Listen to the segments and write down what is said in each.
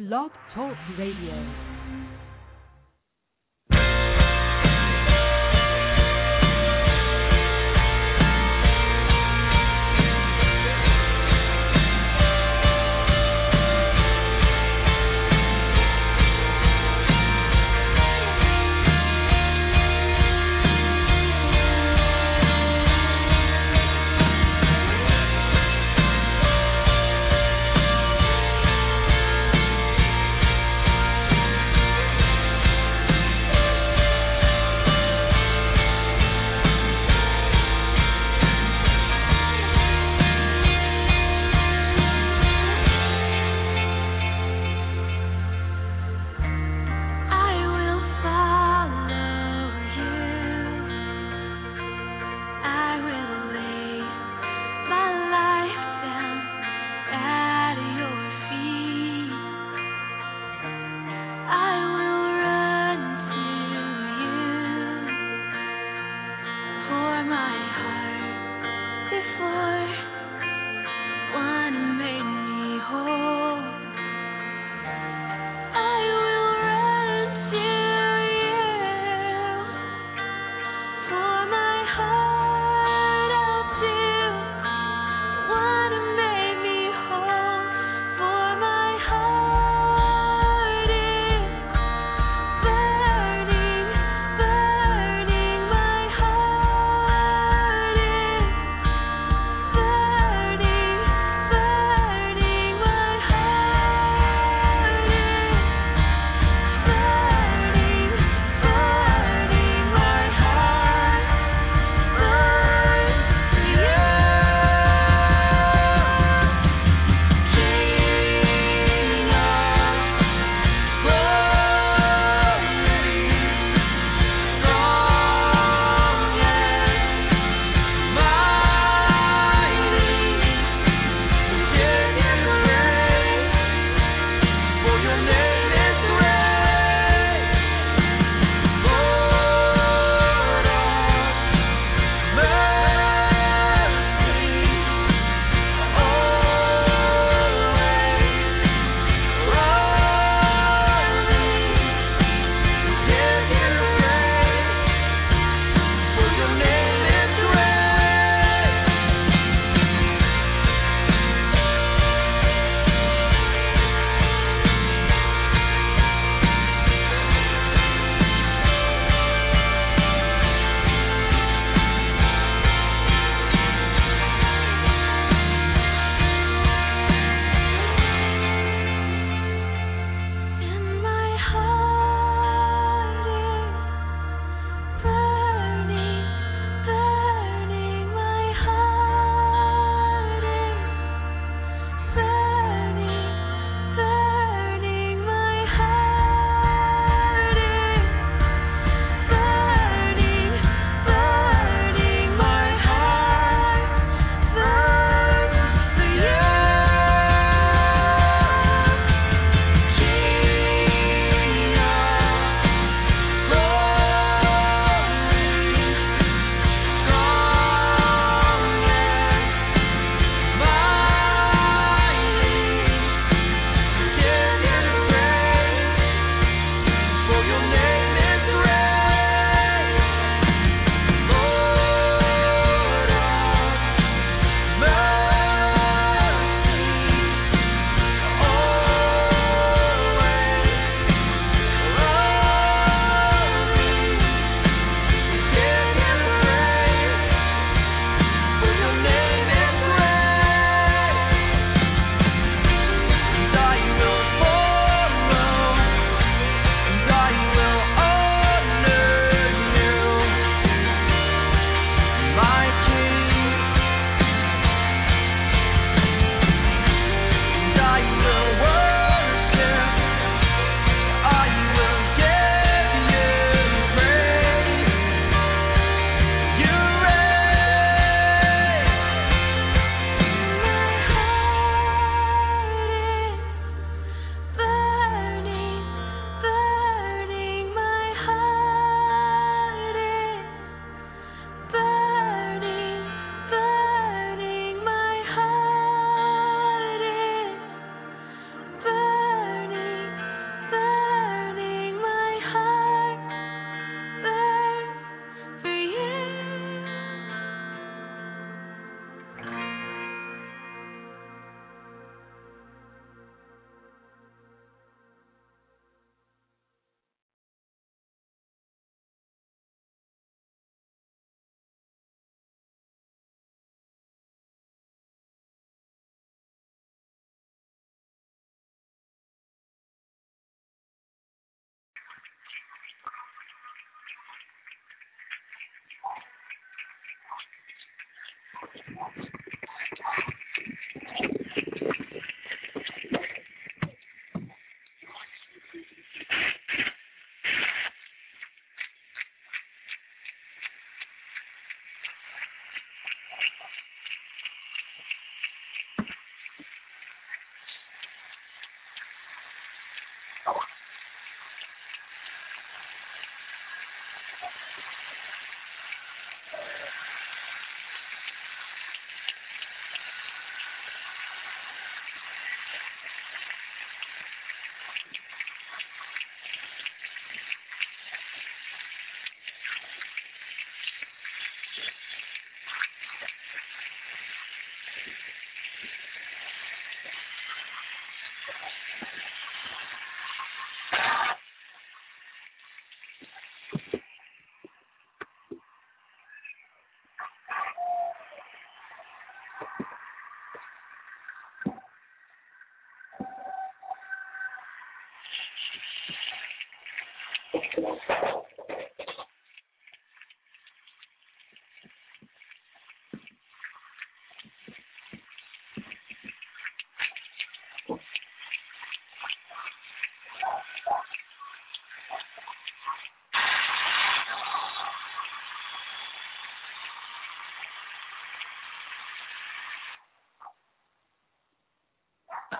Blog Talk Radio.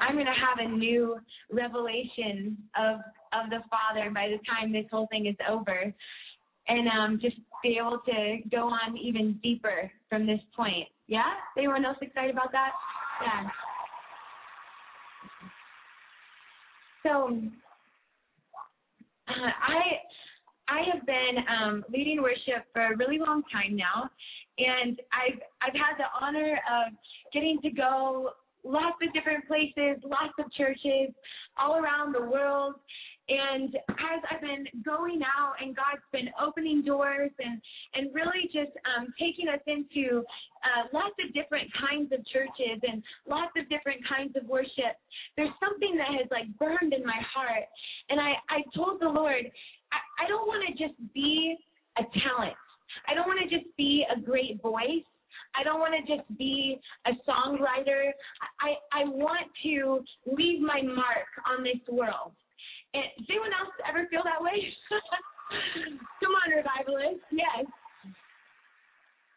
I'm going to have a new revelation of of the Father by the time this whole thing is over, and um, just be able to go on even deeper from this point. Yeah, anyone else excited about that? Yeah. So uh, I I have been um, leading worship for a really long time now, and I've I've had the honor of getting to go lots of different places, lots of churches all around the world. And as I've been going out and God's been opening doors and, and really just um, taking us into uh, lots of different kinds of churches and lots of different kinds of worship, there's something that has like burned in my heart. And I, I told the Lord, I, I don't want to just be a talent. I don't want to just be a great voice. I don't want to just be a songwriter. I, I want to leave my mark on this world. Does anyone else ever feel that way? Come on, revivalists. Yes.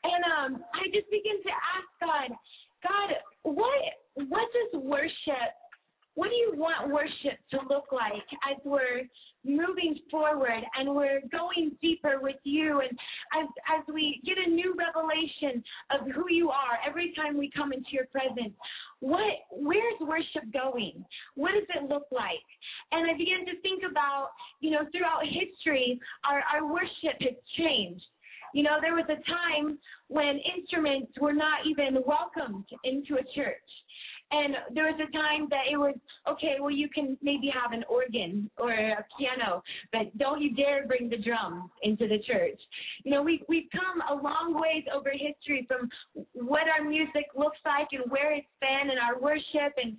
And um, I just begin to ask God, God, what what does worship what do you want worship to look like as we're moving forward and we're going deeper with you and as as we get a new revelation of who you are every time we come into your presence what where's worship going? What does it look like? And i began to think about you know throughout history our our worship has changed. You know there was a time when instruments were not even welcomed into a church and there was a time that it was okay. Well, you can maybe have an organ or a piano, but don't you dare bring the drums into the church. You know, we we've come a long ways over history from what our music looks like and where it's been and our worship and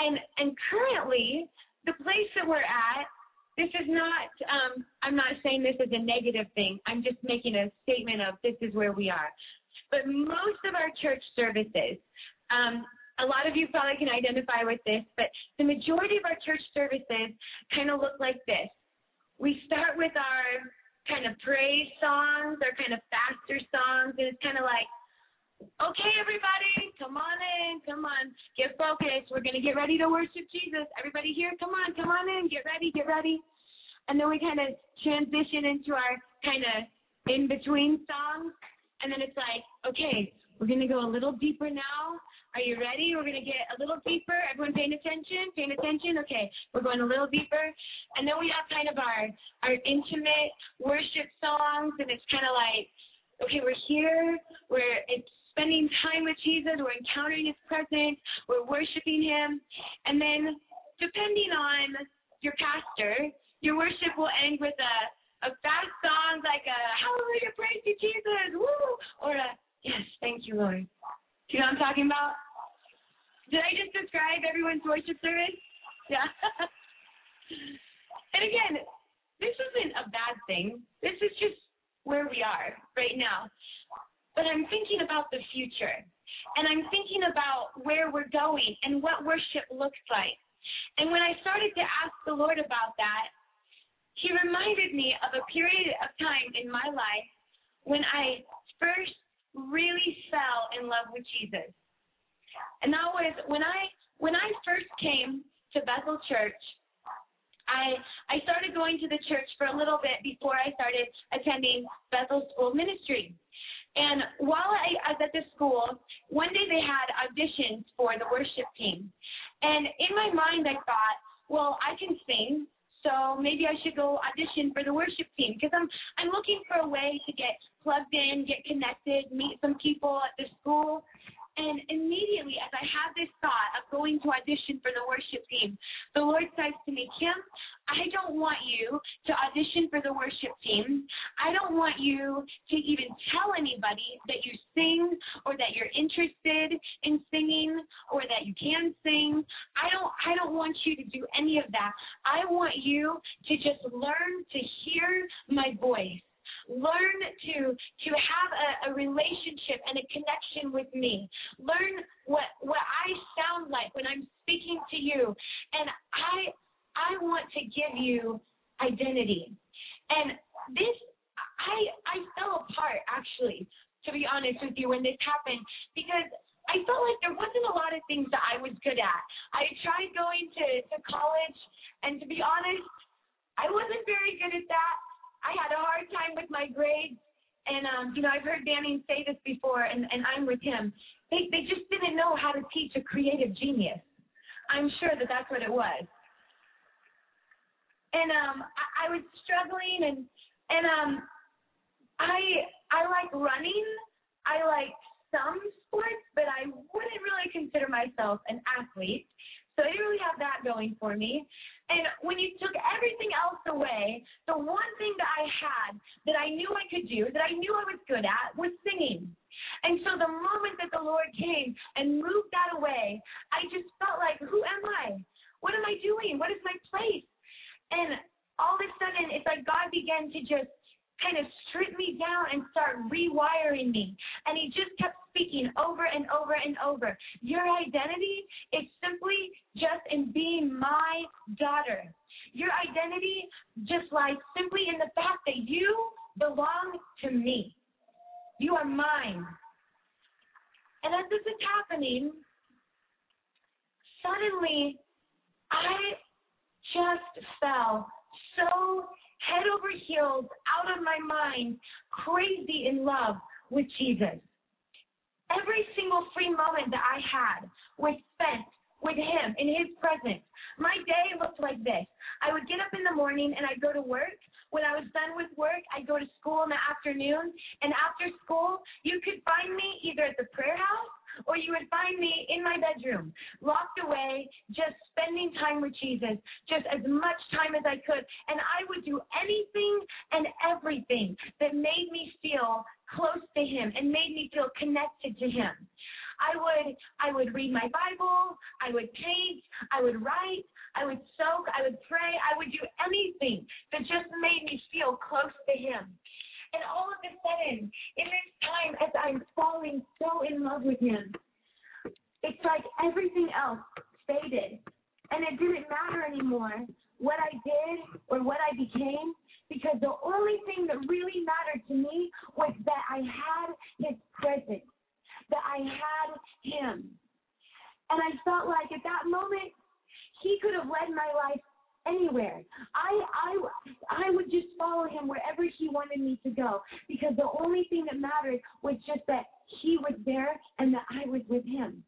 and and currently the place that we're at this is not um i'm not saying this is a negative thing i'm just making a statement of this is where we are but most of our church services um a lot of you probably can identify with this, but the majority of our church services kind of look like this. We start with our kind of praise songs, our kind of faster songs, and it's kind of like, okay, everybody, come on in, come on, get focused. We're going to get ready to worship Jesus. Everybody here, come on, come on in, get ready, get ready. And then we kind of transition into our kind of in between songs. And then it's like, okay, we're going to go a little deeper now. Are you ready? We're going to get a little deeper. Everyone paying attention? Paying attention? Okay, we're going a little deeper. And then we have kind of our, our intimate worship songs, and it's kind of like, okay, we're here. We're spending time with Jesus. We're encountering His presence. We're worshiping Him. And then, depending on your pastor, your worship will end with a a fast song like a Hallelujah, praise you, Jesus, woo, or a Yes, thank you, Lord. You know what I'm talking about? Did I just describe everyone's worship service? Yeah. and again, this isn't a bad thing. This is just where we are right now. But I'm thinking about the future. And I'm thinking about where we're going and what worship looks like. And when I started to ask the Lord about that, He reminded me of a period of time in my life when I first really fell in love with Jesus. And that was when I when I first came to Bethel Church. I I started going to the church for a little bit before I started attending Bethel School Ministry. And while I, was at the school, one day they had auditions for the worship team. And in my mind, I thought, well, I can sing, so maybe I should go audition for the worship team because I'm I'm looking for a way to get plugged in, get connected, meet some people at the school. And immediately, as I had this thought of going to audition for the worship team, the Lord says to me, Kim, I don't want you to audition for the worship team. I don't want you to even tell anybody that you sing or that you're interested in singing or that you can sing. I don't I don't want you to do any of that. I want you to just learn to hear my voice learn to to have a, a relationship and a connection with me learn what what i sound like when i'm speaking to you and i I want to give you identity. And this, I, I fell apart actually, to be honest with you, when this happened because I felt like there wasn't a lot of things that I was good at. I tried going to, to college, and to be honest, I wasn't very good at that. I had a hard time with my grades. And um, you know, I've heard Danny say this before, and, and I'm with him. They they just didn't know how to teach a creative genius. I'm sure that that's what it was and um I, I was struggling and and um I I like running. I like some sports, but I wouldn't really consider myself an athlete. So I didn't really have that going for me. And when you took everything else away, the one thing that I had that I knew I could do, that I knew I was good at, was singing. And so the moment that the Lord came and moved that away, I just felt like, who am I? What am I doing? What is my place? And all of a sudden, it's like God began to just kind of strip me down and start rewiring me. And he just kept speaking over and over and over. Your identity is simply just in being my daughter. Your identity just lies simply in the fact that you belong to me. You are mine. And as this is happening, suddenly I just fell so head over heels, out of my mind, crazy in love with Jesus. Every single free moment that I had was spent with Him in His presence. My day looked like this. I would get up in the morning and I'd go to work. When I was done with work, I'd go to school in the afternoon. And after school, you could find me either at the prayer house or you would find me in my bedroom, locked away, just spending time with Jesus, just as much time as I could. And I would do anything and everything that made me feel close to Him and made me feel connected to Him. I would I would read my Bible, I would paint, I would write, I would soak, I would pray, I would do anything that just made me feel close to him. And all of a sudden, in this time, as I'm falling so in love with him, it's like everything else faded. And it didn't matter anymore what I did or what I became because the only thing that really mattered to me was that I had his presence, that I had him. And I felt like at that moment, he could have led my life anywhere. I I I would just follow him wherever he wanted me to go because the only thing that mattered was just that he was there and that I was with him.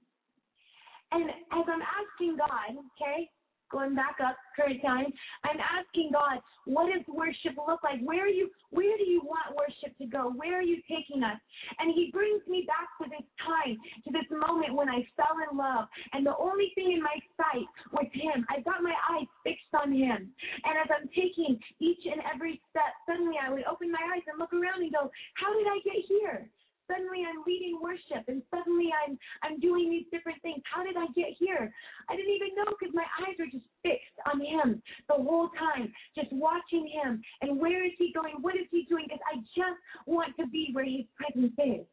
And as I'm asking God, okay, going back up current time, I'm asking God, what does worship look like? Where are you where do you want worship to go? Where are you taking us? And he brings me back to this time, to this moment when I fell in love. And the only thing in my sight was him. I've got my eyes fixed on him. And as I'm taking each and every step, suddenly I would open my eyes and look around and go, How did I get here? Suddenly I'm leading worship and suddenly I'm I'm doing these different things. How did I get here? I didn't even know because my eyes are just fixed on him the whole time, just watching him and where is he going? What is he doing? Because I just want to be where his presence is.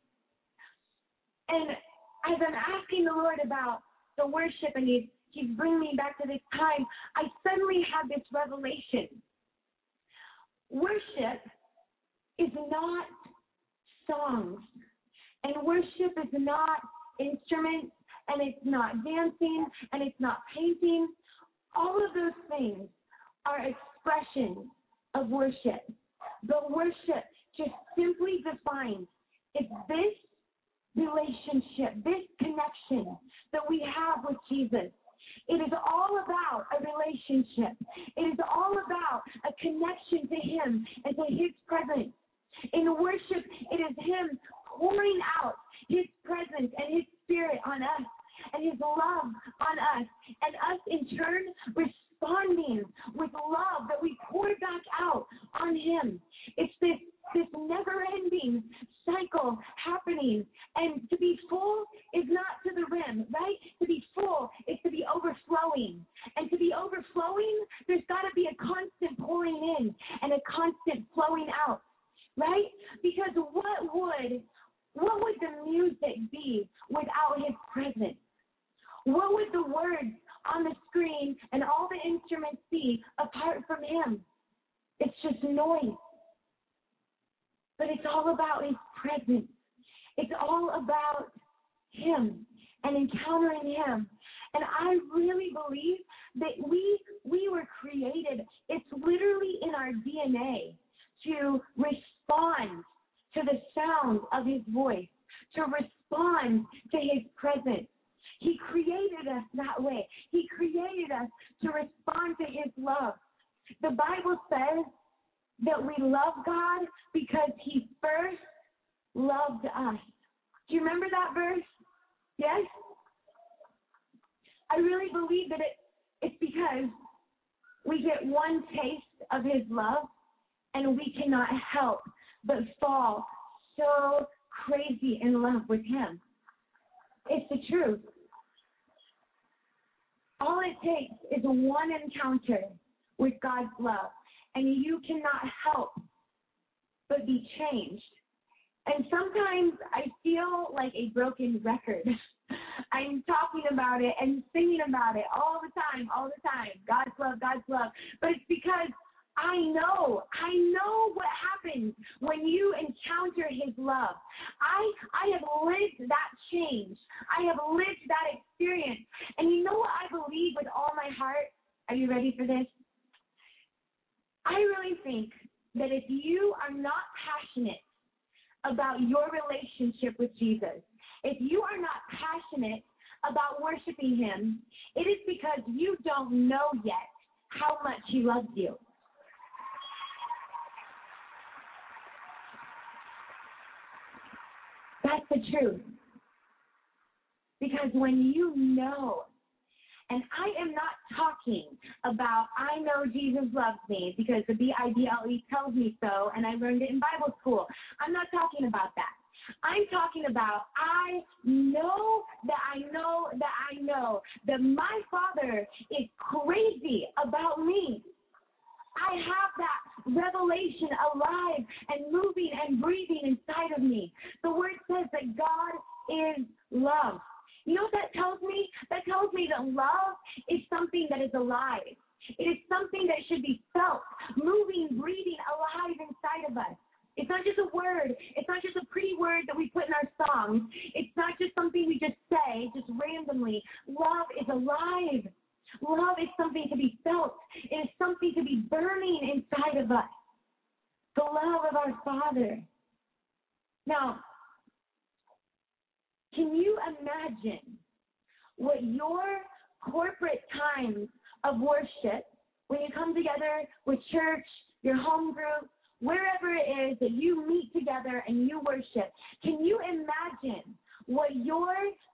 And as I'm asking the Lord about the worship and he's he's bringing me back to this time, I suddenly have this revelation. Worship is not songs. And worship is not instruments, and it's not dancing, and it's not painting. All of those things are expressions of worship. But worship just simply defines it's this relationship, this connection that we have with Jesus. It is all about a relationship. It is all about a connection to Him and to His presence. In worship, it is Him pouring out His presence and His Spirit on us and His love on us, and us in turn responding with love that we pour back out on Him. It's this this never-ending cycle happening. And to be full is not to the rim, right? To be full is to be overflowing. And to be overflowing, there's got to be a constant pouring in and a constant flowing out right? Because what would what would the music be without his presence? What would the words on the screen and all the instruments be apart from him? It's just noise. But it's all about his presence. It's all about him and encountering him. And I really believe that we we were created. It's literally in our DNA to receive respond to the sound of His voice, to respond to His presence. He created us that way. He created us to respond to His love. The Bible says that we love God because He first loved us. Do you remember that verse? Yes? I really believe that it, it's because we get one taste of His love and we cannot help but fall so crazy in love with Him. It's the truth. All it takes is one encounter with God's love, and you cannot help but be changed. And sometimes I feel like a broken record. I'm talking about it and singing about it all the time, all the time. God's love, God's love. But it's because I know, I know what happens when you encounter his love. I I have lived that change. I have lived that experience. And you know what I believe with all my heart? Are you ready for this? I really think that if you are not passionate about your relationship with Jesus, if you are not passionate about worshiping him, it is because you don't know yet how much he loves you. That's the truth. Because when you know, and I am not talking about I know Jesus loves me because the B I B L E tells me so and I learned it in Bible school. I'm not talking about that. I'm talking about I know that I know that I know that my Father is crazy about me. I have that revelation alive and moving and breathing inside of me. The word says that God is love. You know what that tells me? That tells me that love is something that is alive. It is something that should be felt, moving, breathing, alive inside of us. It's not just a word. It's not just a pretty word that we put in our songs. It's not just something we just say, just randomly. Love is alive. Love is something to be felt. It is something to be burning inside of us. The love of our Father. Now, can you imagine what your corporate times of worship, when you come together with church, your home group, wherever it is that you meet together and you worship, can you imagine what your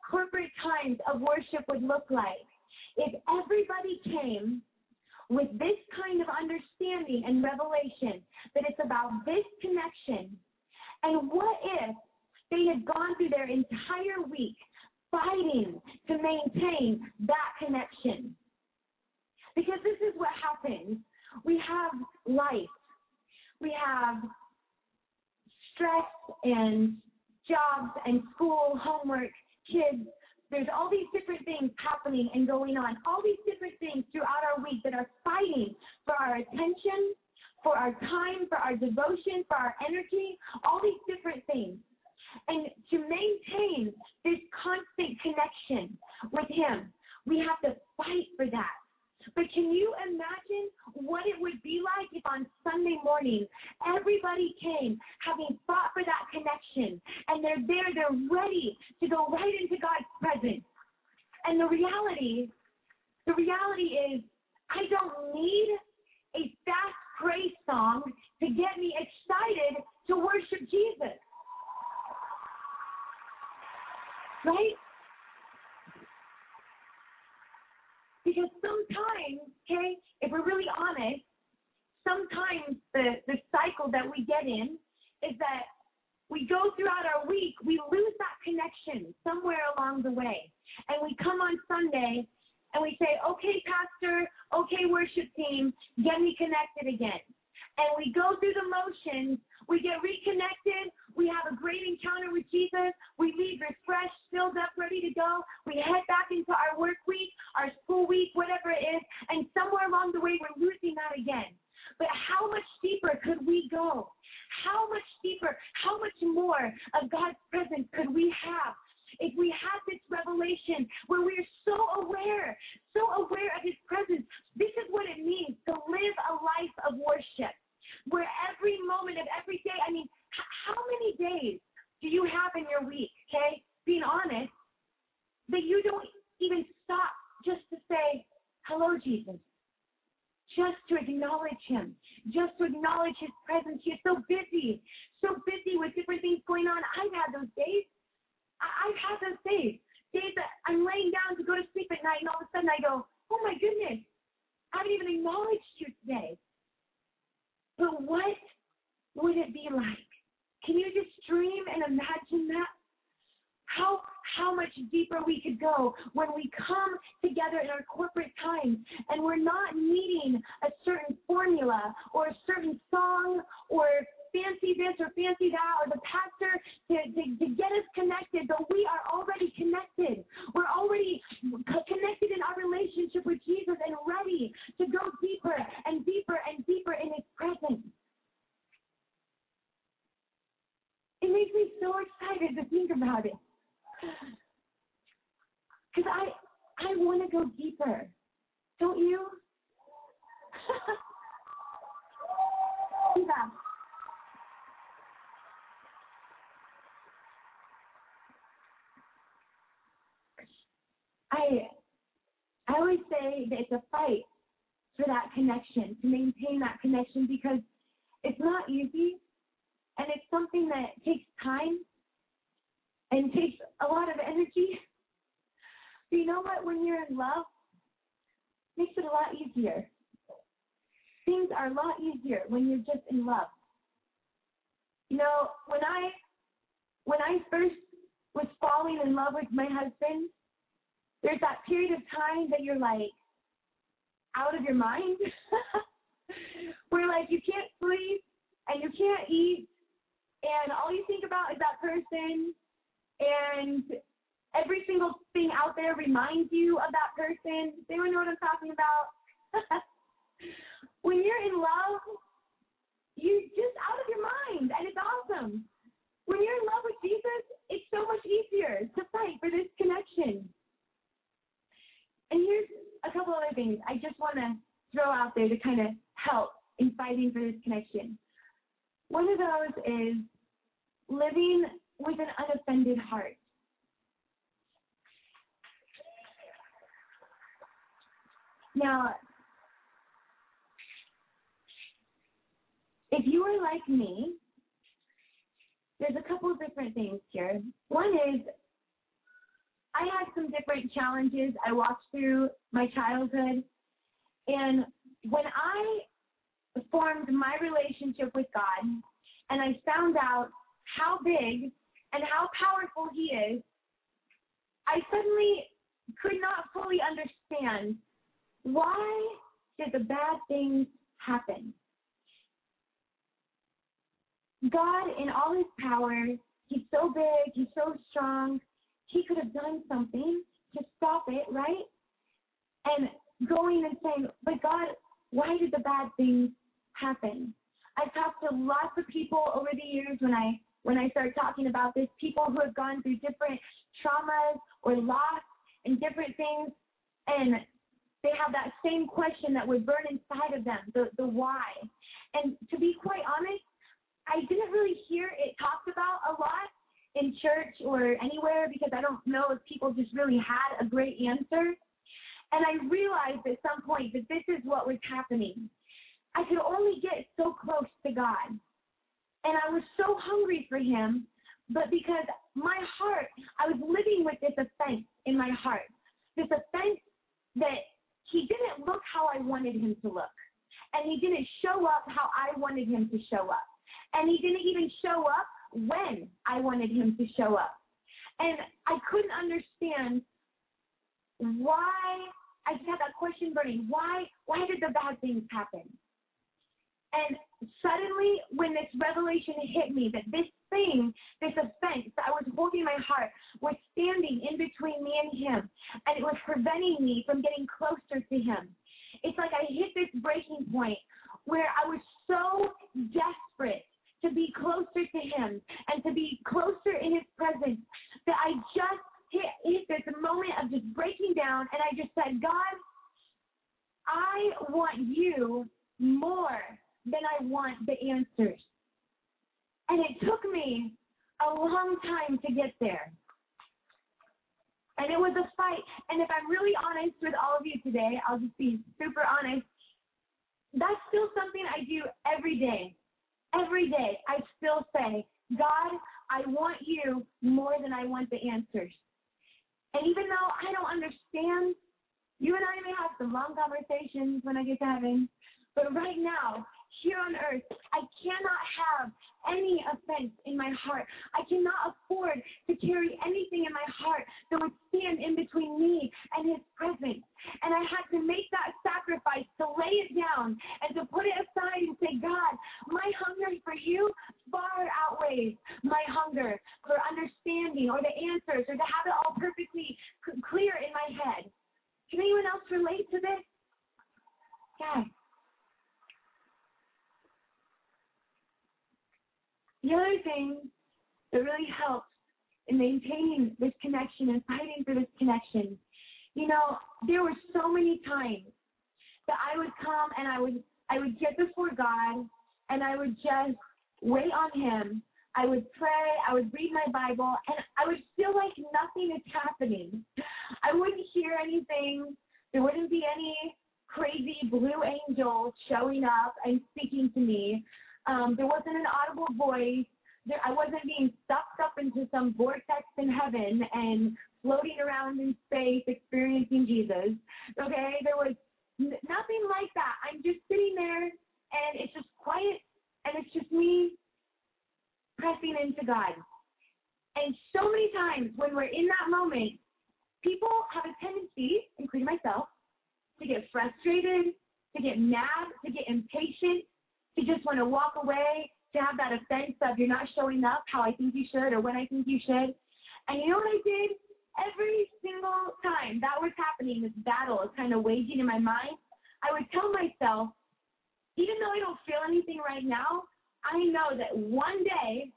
corporate times of worship would look like if everybody came with this kind of understanding and revelation that it's about this connection? And what if they had gone through their entire week fighting to maintain that connection? Because this is what happens. We have life we have stress and jobs and school, homework, kids. There's all these different things happening and going on, all these different things throughout our week that are fighting for our attention, for our time, for our devotion, for our energy, all these different things. And to maintain this constant connection with Him, we have to fight for that. But can you imagine what it would be like if on Sunday morning everybody came having fought for that connection and they're there, they're ready to go right into God's presence. And the reality, the reality is I don't need a fast praise song to get me excited to worship Jesus. Right? Because sometimes, okay, if we're really honest, sometimes the, the cycle that we get in is that we go throughout our week, we lose that connection somewhere along the way. And we come on Sunday and we say, okay, pastor, okay, worship team, get me connected again. And we go through the motions, we get reconnected. We have a great encounter with Jesus. We leave refreshed, filled up, ready to go. We head back into our work week, our school week, whatever it is. And somewhere along the way, we're losing that again. But how much deeper could we go? How much deeper, how much more of God's it, right? And going and saying, but God, why did the bad things happen? I've talked to lots of people over the years when I when I start talking about this, people who have gone through different traumas or loss and different things, and they have that same question that would burn inside of them, the the why. And to be quite honest, I didn't really hear it talked about a lot in church or anywhere because I don't know if people just really had a great answer. And I realized at some point that this is what was happening. I could only get so close to God. And I was so hungry for Him, but because my heart, I was living with this offense in my heart, this offense that He didn't look how I wanted Him to look. And He didn't show up how I wanted Him to show up. And He didn't even show up when I wanted him to show up. And I couldn't understand why I just had that question burning. Why why did the bad things happen? And suddenly when this revelation hit me that this thing, this offense that I was holding in my heart was standing in between me and him and it was preventing me from getting closer to him. It's like I hit this breaking point where I was so desperate to be closer to Him and to be closer in His presence that I just hit, hit this moment of just breaking down, and I just said, God, I want you more than I want the answers. And it took me a long time to get there. And it was a fight. And if I'm really honest with all of you today, I'll just be super honest. That's still something I do every day. Every day, I still say, God, I want you more than I want the answers. And even though I don't understand, you and I may have some long conversations when I get to heaven, but right now, here on earth, I cannot have any offense in my heart. I cannot afford to carry anything in my heart that would stand in between me and His presence. And I had to make that sacrifice to lay it down and to put it aside and say, God, my hunger for you far outweighs my hunger for understanding or the answers or to have it all perfectly clear in my head. Can anyone else relate to this? Yes. The other thing that really helps in maintaining this connection and fighting for this connection, you know, there were so many times that I would come and I would I would get before God and I would just wait on him. I would pray, I would read my Bible, and I would feel like nothing is happening. I wouldn't hear anything. There wouldn't be any crazy blue angel showing up and speaking to me. Um, there wasn't an audible voice. There, I wasn't being sucked up into some vortex in heaven and floating around in space experiencing Jesus. Okay, there was n- nothing like that. I'm just sitting there and it's just quiet and it's just me pressing into God. And so many times when we're in that moment, people have a tendency, including myself, to get frustrated, to get mad, to get impatient, to just want to walk away, to have that offense of you're not showing up how I think you should or when I think you should. And you know what I did? Every single time that was happening, this battle is kind of waging in my mind, I would tell myself, even though I don't feel anything right now, I know that one day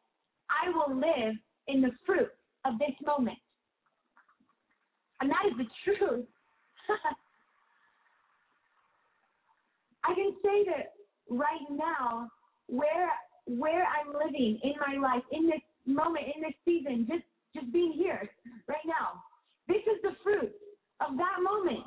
I will live in the fruit of this moment. And that is the truth. I can say that right now where where I'm living in my life, in this moment, in this season, just just being here right now. This is the fruit of that moment.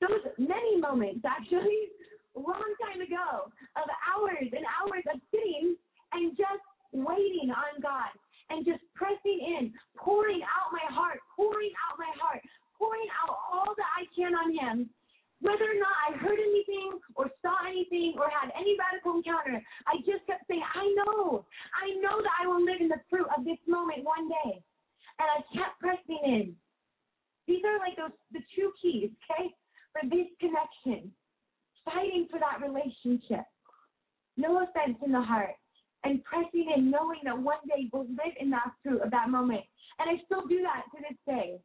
Those many moments actually, a long time ago, of hours and hours of sitting and just waiting on God and just pressing in, pouring out my heart, pouring out my heart, pouring out all that I can on Him whether or not I heard anything or saw anything or had any radical encounter, I just kept saying, I know, I know that I will live in the fruit of this moment one day. And I kept pressing in. These are like those the two keys, okay, for this connection. Fighting for that relationship. No offense in the heart. And pressing in, knowing that one day we'll live in that fruit of that moment. And I still do that to this day.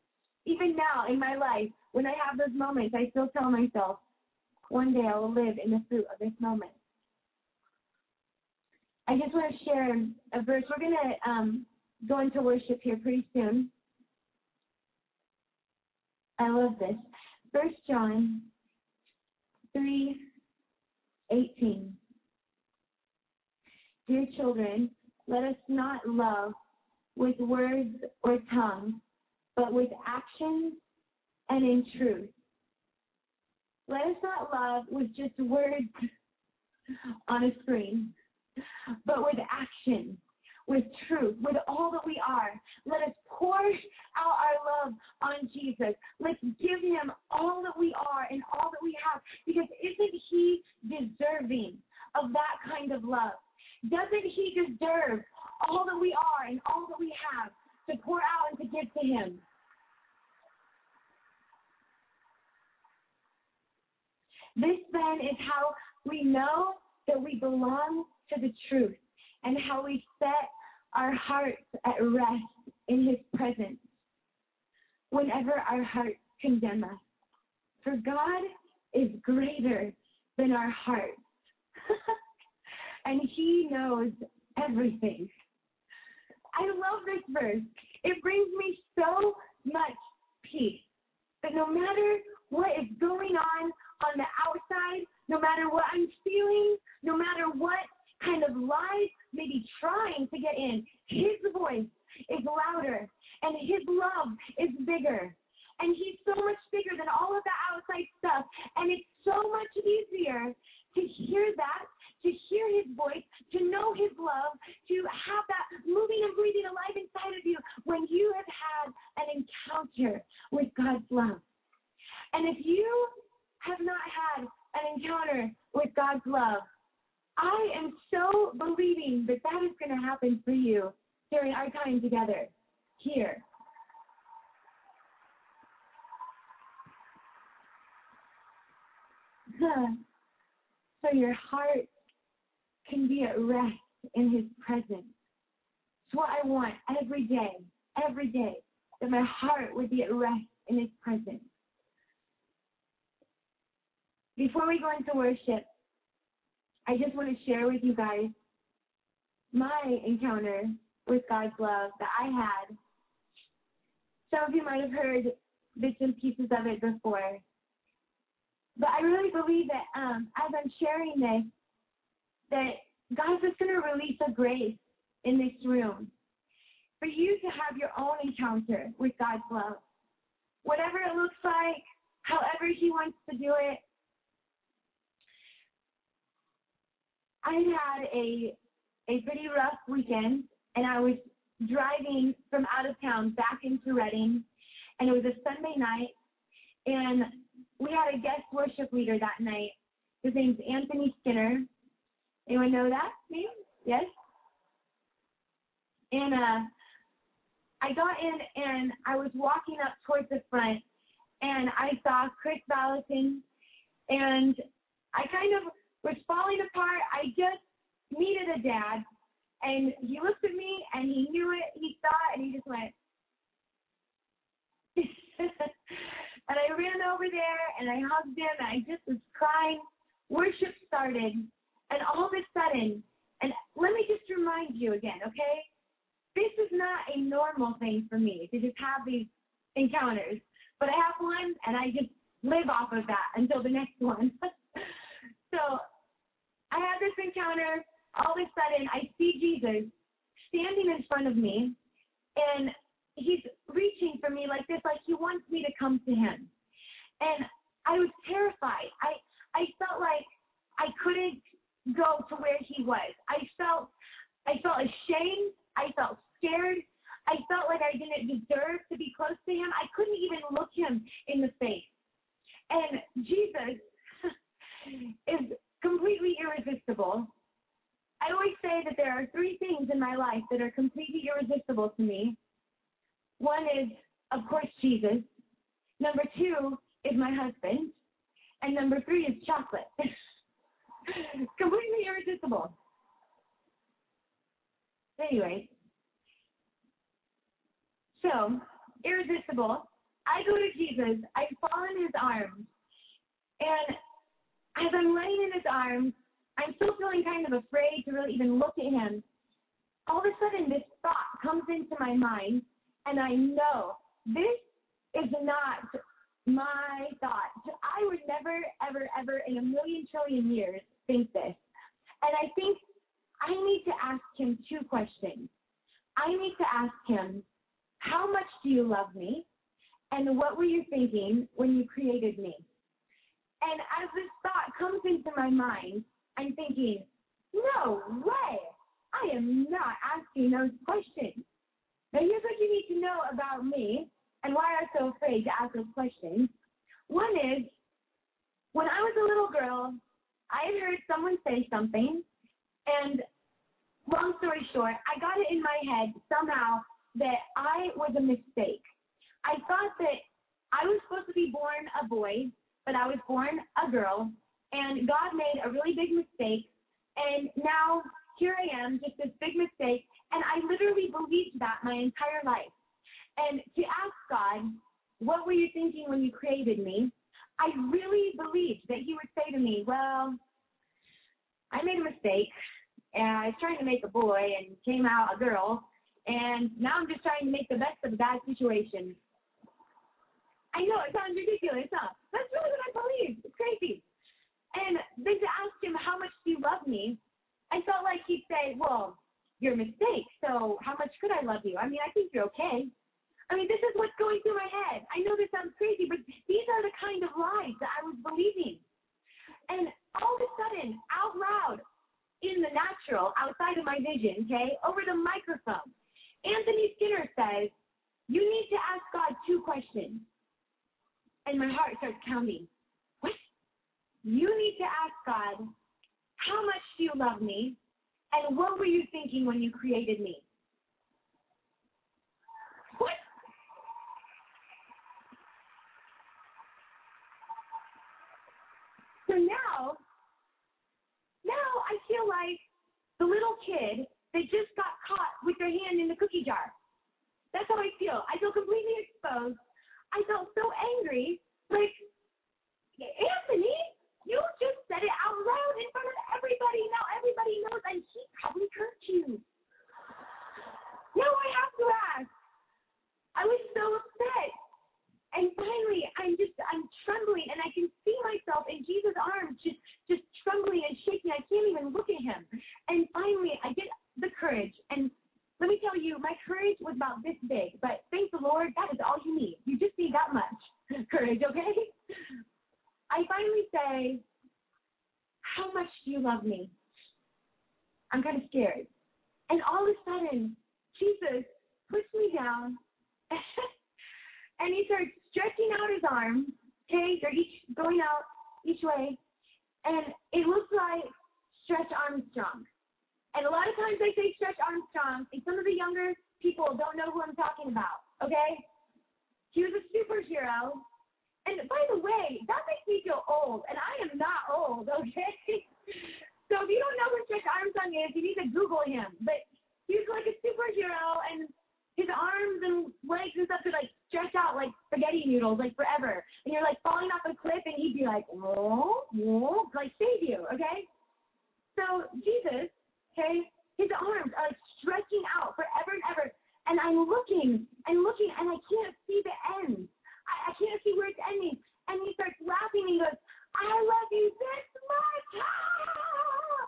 Even now in my life, when I have those moments, I still tell myself, one day I will live in the fruit of this moment. I just want to share a verse. We're going to um, go into worship here pretty soon. I love this. First John 3 18. Dear children, let us not love with words or tongue, but with actions and in truth. Let us not love with just words on a screen, but with action, with truth, with all that we are. Let us pour out our love on Jesus. Let's give him all that we are and all that we have, because isn't he deserving of that kind of love? Doesn't he deserve all that we are and all that we have to pour out and to give to him? This then is how we know that we belong to the truth and how we set our hearts at rest in His presence whenever our hearts condemn us. For God is greater than our hearts, and He knows everything. I love this verse. It brings me so much peace that no matter what is going on on the outside, no matter what I'm feeling, no matter what kind of lies may be trying to get in, His voice is louder and His love is bigger. And He's so much bigger than all of the outside stuff. And it's so much easier to hear that, to hear His voice, to know His love, to have that moving and breathing alive inside of you when you have had an encounter with God's love. And if you have not had an encounter with God's love, I am so believing that that is going to happen for you during our time together here. So your heart can be at rest in His presence. It's what I want every day, every day, that my heart would be at rest in His presence. Before we go into worship, I just want to share with you guys my encounter with God's love that I had. Some of you might have heard bits and pieces of it before. But I really believe that um, as I'm sharing this, that God's just going to release a grace in this room for you to have your own encounter with God's love. Whatever it looks like, however He wants to do it, I had a a pretty rough weekend, and I was driving from out of town back into Redding, and it was a Sunday night, and we had a guest worship leader that night. His name's Anthony Skinner. Anyone know that name? Yes. And uh, I got in, and I was walking up towards the front, and I saw Chris Vallotton, and I kind of was falling apart. I just needed a dad. And he looked at me and he knew it, he saw it, and he just went. and I ran over there and I hugged him and I just was crying. Worship started, and all of a sudden, and let me just remind you again, okay? This is not a normal thing for me to just have these encounters, but I have one and I just live off of that until the next one. so I had this encounter. All of a sudden, I see Jesus standing in front of me, and he's reaching for me like this, like he wants me to come to him. And I was terrified. I I felt like I couldn't go to where he was. I felt I felt ashamed. I felt scared. I felt like I didn't deserve to be close to him. I couldn't even look him in the face. And Jesus is completely irresistible. I always say that there are three things in my life that are completely irresistible to me. One is, of course, Jesus. Number two is my husband. And number three is chocolate. completely irresistible. Anyway, so irresistible. I go to Jesus. I fall in his arms. And as I'm laying in his arms, I'm still feeling kind of afraid to really even look at him. All of a sudden, this thought comes into my mind, and I know this is not my thought. I would never, ever, ever in a million trillion years think this. And I think I need to ask him two questions. I need to ask him, How much do you love me? And what were you thinking when you created me? And as this thought comes into my mind, I'm thinking, no way. I am not asking those questions. Now, here's what you need to know about me and why I'm so afraid to ask those questions. One is, when I was a little girl, I had heard someone say something, and long story short, I got it in my head somehow that I was a mistake. I thought that I was supposed to be born a boy but I was born a girl, and God made a really big mistake, and now done just this big mistake. And I literally believed that my entire life. And to ask God, what were you thinking when you created me? I really believed that He would say to me, well, I made a mistake. And I was trying to make a boy and came out a girl. And now I'm just trying to make the best of a bad situation. I know it sounds ridiculous, huh? That's really what I believe. It's crazy. And then to ask him, how much do you love me? I felt like he'd say, well, you're a mistake. So how much could I love you? I mean, I think you're okay. I mean, this is what's going through my head. I know this sounds crazy, but these are the kind of lies that I was believing. And all of a sudden, out loud, in the natural, outside of my vision, okay, over the microphone, Anthony Skinner says, you need to ask God two questions and my heart starts counting. What? You need to ask God, how much do you love me? And what were you thinking when you created me? What? So now, now I feel like the little kid that just got caught with their hand in the cookie jar. That's how I feel. I feel completely exposed I felt so angry. Like, Anthony, you just said it out loud in front of everybody. Now everybody knows, and he probably hurt you. Now I have to ask. I was so upset. And finally, I'm just, I'm trembling, and I can see myself in Jesus' arms, just, just trembling and shaking. I can't even look at him. And finally, I get the courage, and let me tell you, my courage was about this big, but thank the Lord, that is all you need. You just need that much courage, okay? I finally say, How much do you love me? I'm kind of scared. And all of a sudden, Jesus puts me down and he starts stretching out his arms, okay? They're each going out each way. And it looks like Stretch Armstrong. And a lot of times they say Stretch Armstrong, and some of the younger people don't know who I'm talking about, okay? He was a superhero. And by the way, that makes me feel old, and I am not old, okay? so if you don't know who Stretch Armstrong is, you need to Google him. But he was like a superhero, and his arms and legs and stuff could like stretch out like spaghetti noodles, like forever. And you're like falling off a cliff, and he'd be like, whoa, whoa, like save you, okay? So Jesus Okay? His arms are like stretching out forever and ever. And I'm looking and looking and I can't see the end. I, I can't see where it's ending. And he starts laughing and he goes, I love you this much. Ah!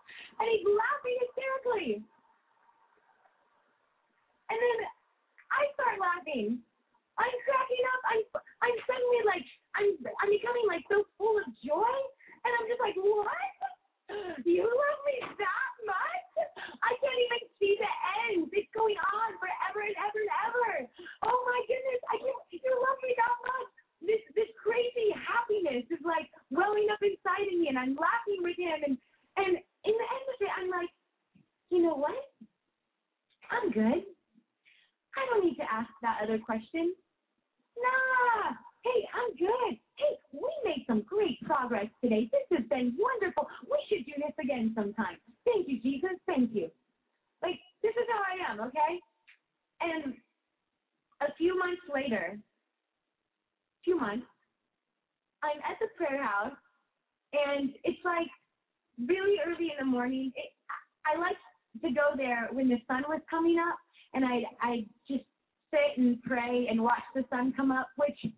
And he's laughing hysterically. And then I start laughing. I'm cracking up. I'm I'm suddenly like I'm I'm becoming like so full of joy. And I'm just like, what? You love me that much? I can't even see the end. It's going on forever and ever and ever. Oh my goodness, I can't you love me that much. This this crazy happiness is like welling up inside of me and I'm laughing with him and and in the end of it I'm like, you know what? I'm good. I don't need to ask that other question. Nah, Hey, I'm good. Hey, we made some great progress today. This has been wonderful. We should do this again sometime. Thank you, Jesus. Thank you. Like, this is how I am, okay? And a few months later, few months, I'm at the prayer house, and it's like really early in the morning. It, I like to go there when the sun was coming up, and I I just sit and pray and watch the sun come up, which,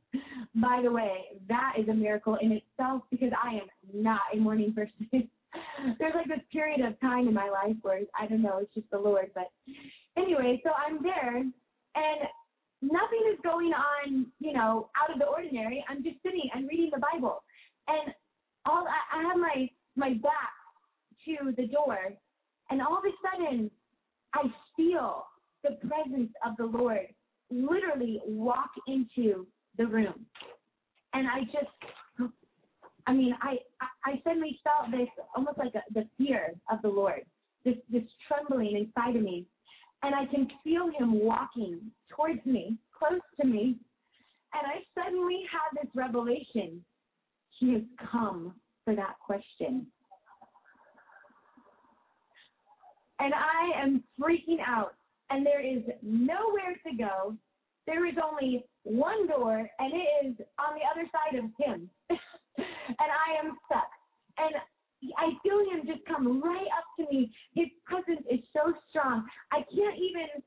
by the way, that is a miracle in itself because I am not a morning person. There's like this period of time in my life where I don't know, it's just the Lord. But anyway, so I'm there and nothing is going on, you know, out of the ordinary. I'm just sitting and reading the Bible. And all I, I have my my back to the door and all of a sudden I feel the presence of the Lord literally walk into the room. And I just, I mean, I, I suddenly felt this almost like a, the fear of the Lord, this, this trembling inside of me. And I can feel him walking towards me, close to me. And I suddenly have this revelation. He has come for that question. and I am freaking out. And there is nowhere to go. There is only one door, and it is on the other side of him. and I am stuck. And I feel him just come right up to me. His presence is so strong. I can't even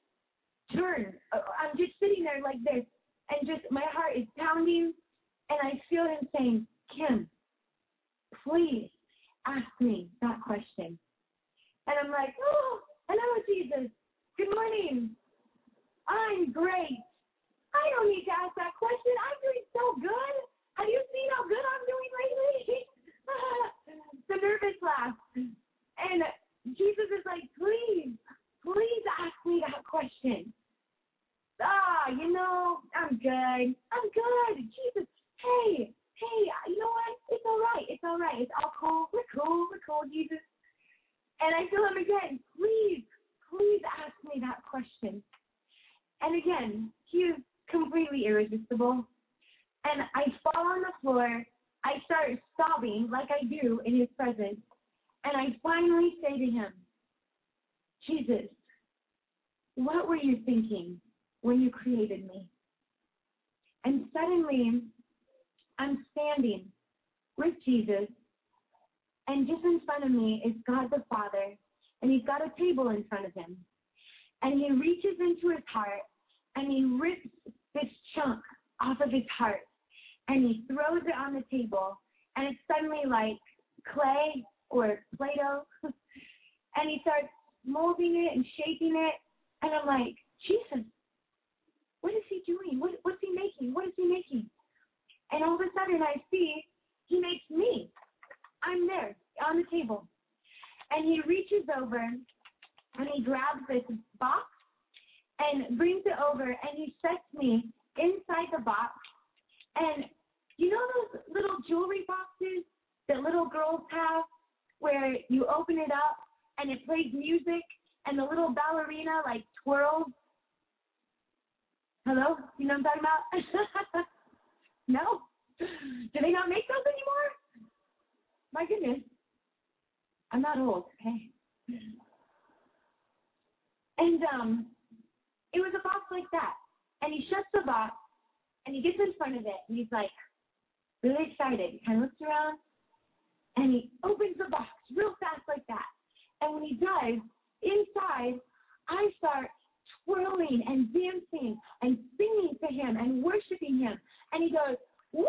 turn. I'm just sitting there like this, and just my heart is pounding, and I feel him saying, Kim, please ask me that question. And I'm like, oh, hello, Jesus. Good morning. I'm great. I don't need to ask that question. I'm doing so good. Have you seen how good I'm doing lately? the nervous laugh. And Jesus is like, please, please ask me that question. Ah, you know, I'm good. I'm good. Jesus, hey, hey, you know what? It's all right. It's all right. It's all cool. We're cool. We're cool, Jesus. And I feel him again. Please, please ask me that question. And again, he is completely irresistible. And I fall on the floor. I start sobbing like I do in his presence. And I finally say to him, Jesus, what were you thinking when you created me? And suddenly, I'm standing with Jesus, and just in front of me is God the Father, and he's got a table in front of him. And he reaches into his heart and he rips this chunk off of his heart and he throws it on the table and it's suddenly like clay or Play-Doh. and he starts molding it and shaping it and I'm like, Jesus, what is he doing? What what's he making? What is he making? And all of a sudden I see he makes me. I'm there on the table. And he reaches over and he grabs this box and brings it over and he sets me inside the box. And you know those little jewelry boxes that little girls have where you open it up and it plays music and the little ballerina like twirls? Hello? You know what I'm talking about? no? Do they not make those anymore? My goodness. I'm not old, okay? And um it was a box like that. And he shuts the box and he gets in front of it and he's like really excited. He kind of looks around and he opens the box real fast like that. And when he does, inside, I start twirling and dancing and singing to him and worshiping him. And he goes, woo!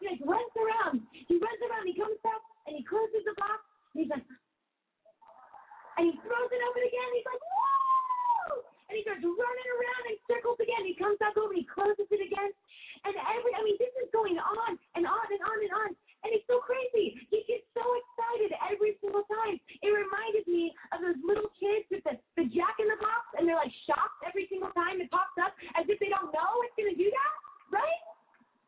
He like runs around. He runs around. He comes back and he closes the box. And he's like, and he throws it open again. He's like, woo! And he starts running around in circles again. He comes back over he closes it again. And every, I mean, this is going on and on and on and on. And it's so crazy. He gets so excited every single time. It reminded me of those little kids with the, the jack in the box and they're like shocked every single time it pops up as if they don't know it's going to do that, right?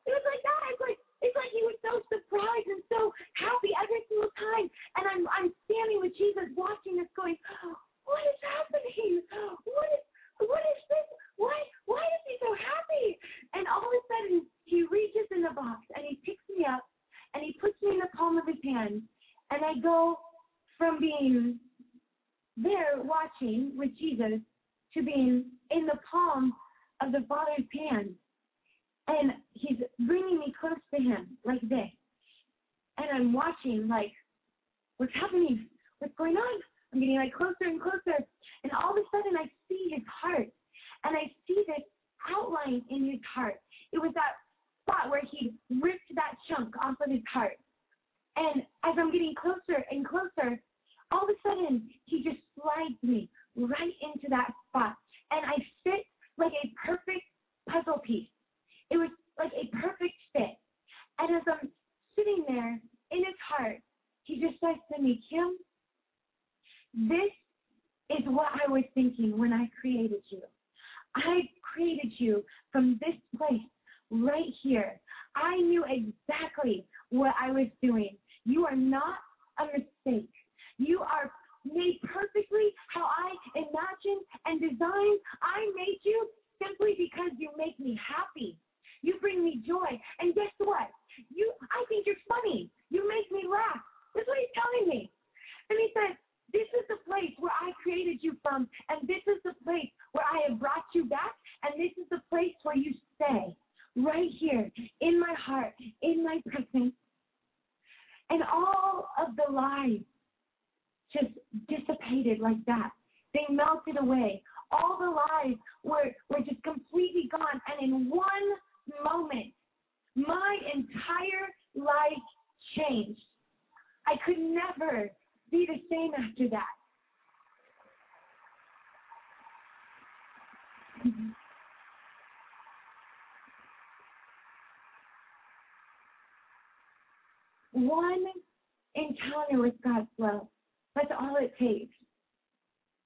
It was like that. It's like it's like he was so surprised and so happy every single time. And I'm I'm standing with Jesus watching this going, What is happening? What is what is this? Why why is he so happy? And all of a sudden he reaches in the box and he picks me up and he puts me in the palm of his hand and I go from being there watching with Jesus to being in the palm of the Father's hand and he's bringing me close to him like this. And I'm watching, like, what's happening? What's going on? I'm getting like closer and closer. And all of a sudden, I see his heart. And I see this outline in his heart. It was that spot where he ripped that chunk off of his heart. And as I'm getting closer and closer, all of a sudden, he just slides me right into that spot. And I fit like a perfect puzzle piece. It was like a perfect fit. And as I'm sitting there in his heart, he just says to me, Kim, this is what I was thinking when I created you. I created you from this place right here. I knew exactly what I was doing. You are not a mistake. You are made perfectly how I imagined and designed. I made you simply because you make me happy. You bring me joy. And guess what? You I think you're funny. You make me laugh. That's what he's telling me. And he says, this is the place where I created you from, and this is the place where I have brought you back, and this is the place where you stay, right here, in my heart, in my presence. And all of the lies just dissipated like that. They melted away. All the lies were, were just completely gone. And in one moment, my entire life changed. I could never be the same after that. Mm-hmm. One encounter with God's love. That's all it takes.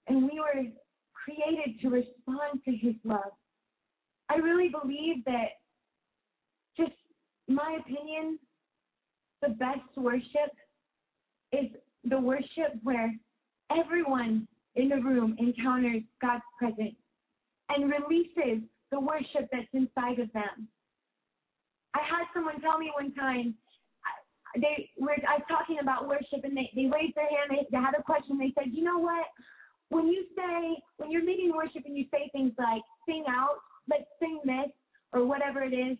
And we were created to respond to his love. I really believe that, my opinion, the best worship is the worship where everyone in the room encounters God's presence and releases the worship that's inside of them. I had someone tell me one time, they were I was talking about worship and they, they raised their hand, they, they had a question, they said, You know what? When you say when you're leading worship and you say things like sing out, let's sing this or whatever it is,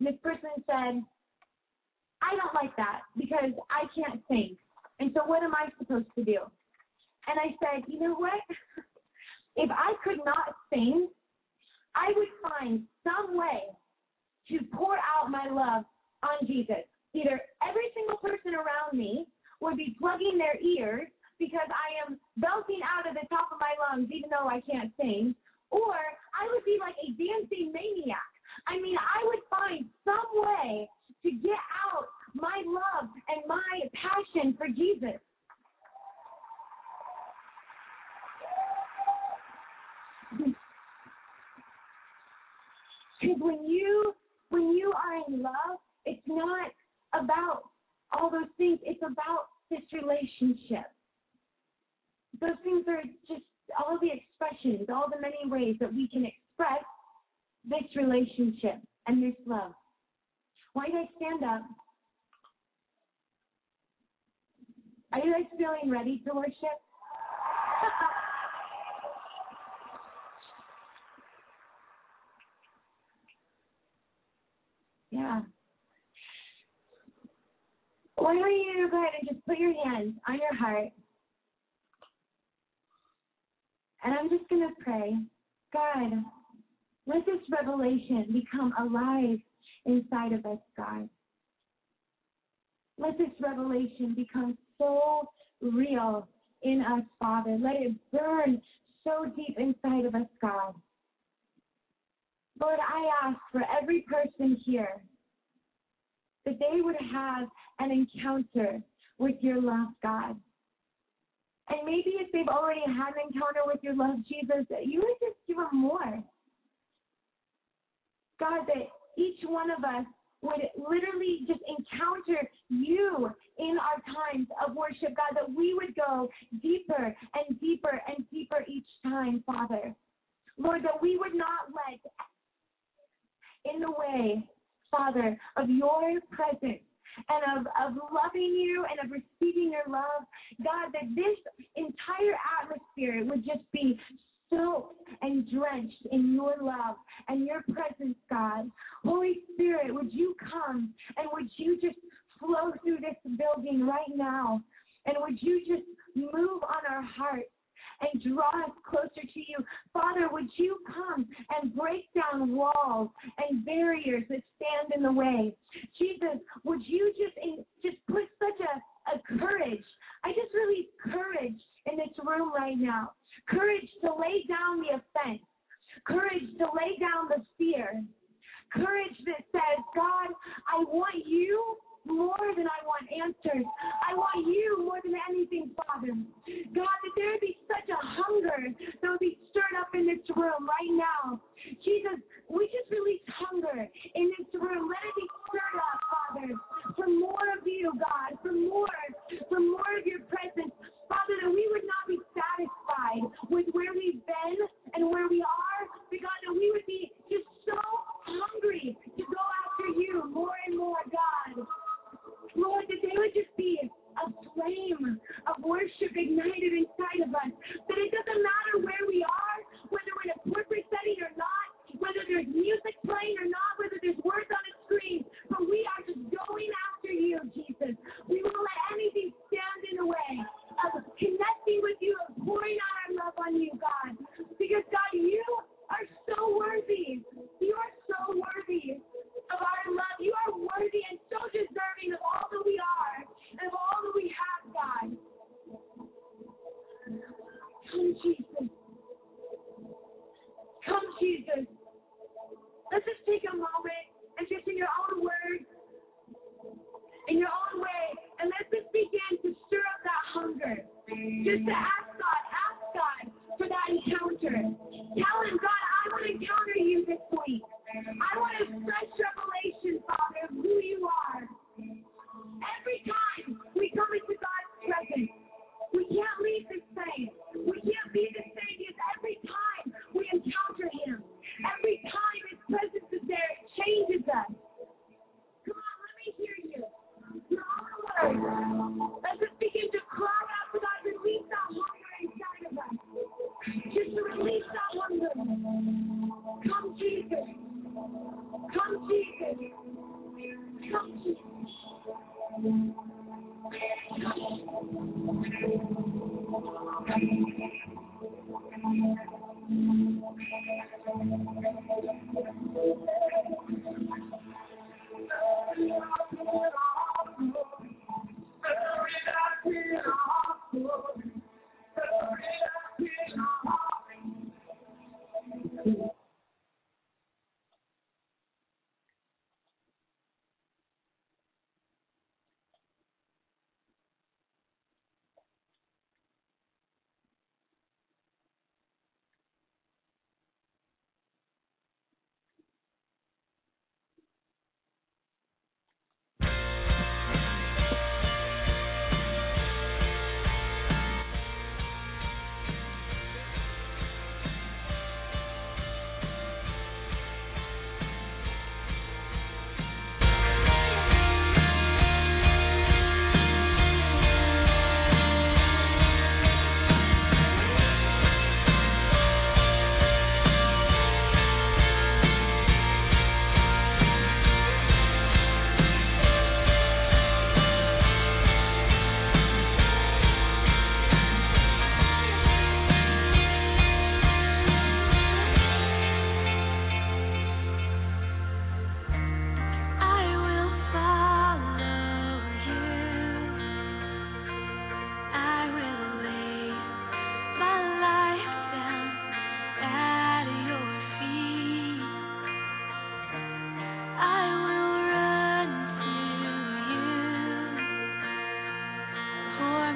this person said, I don't like that because I can't sing. And so what am I supposed to do? And I said, you know what? if I could not sing, I would find some way to pour out my love on Jesus. Either every single person around me would be plugging their ears because I am belting out of the top of my lungs even though I can't sing, or I would be like a dancing maniac. I mean, I would find some way to get out my love and my passion for Jesus. Because when you when you are in love, it's not about all those things. It's about this relationship. Those things are just all the expressions, all the many ways that we can express this relationship and this love. Why do I stand up? Are you guys feeling ready to worship? yeah. Why don't you go ahead and just put your hands on your heart? And I'm just going to pray. God, let this revelation become alive inside of us, God. Let this revelation become so real in us, Father. Let it burn so deep inside of us, God. Lord, I ask for every person here that they would have an encounter with your love, God. And maybe if they've already had an encounter with your love, Jesus, that you would just give them more. God, that each one of us would literally just encounter you in our times of worship, God, that we would go deeper and deeper and deeper each time, Father. Lord, that we would not let in the way, Father, of your presence and of, of loving you and of receiving your love, God, that this entire atmosphere would just be soaked and drenched in your love and your presence, God. Holy Spirit, would you come and would you just flow through this building right now? And would you just move on our hearts? And draw us closer to you. Father, would you come and break down walls and barriers that stand in the way? Jesus, would you just just put such a, a courage? I just really courage in this room right now. Courage to lay down the offense. Courage to lay down the fear. Courage that says, God, I want you more than I want answers. I want you more than anything, Father. God, that there be such a hunger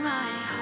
my heart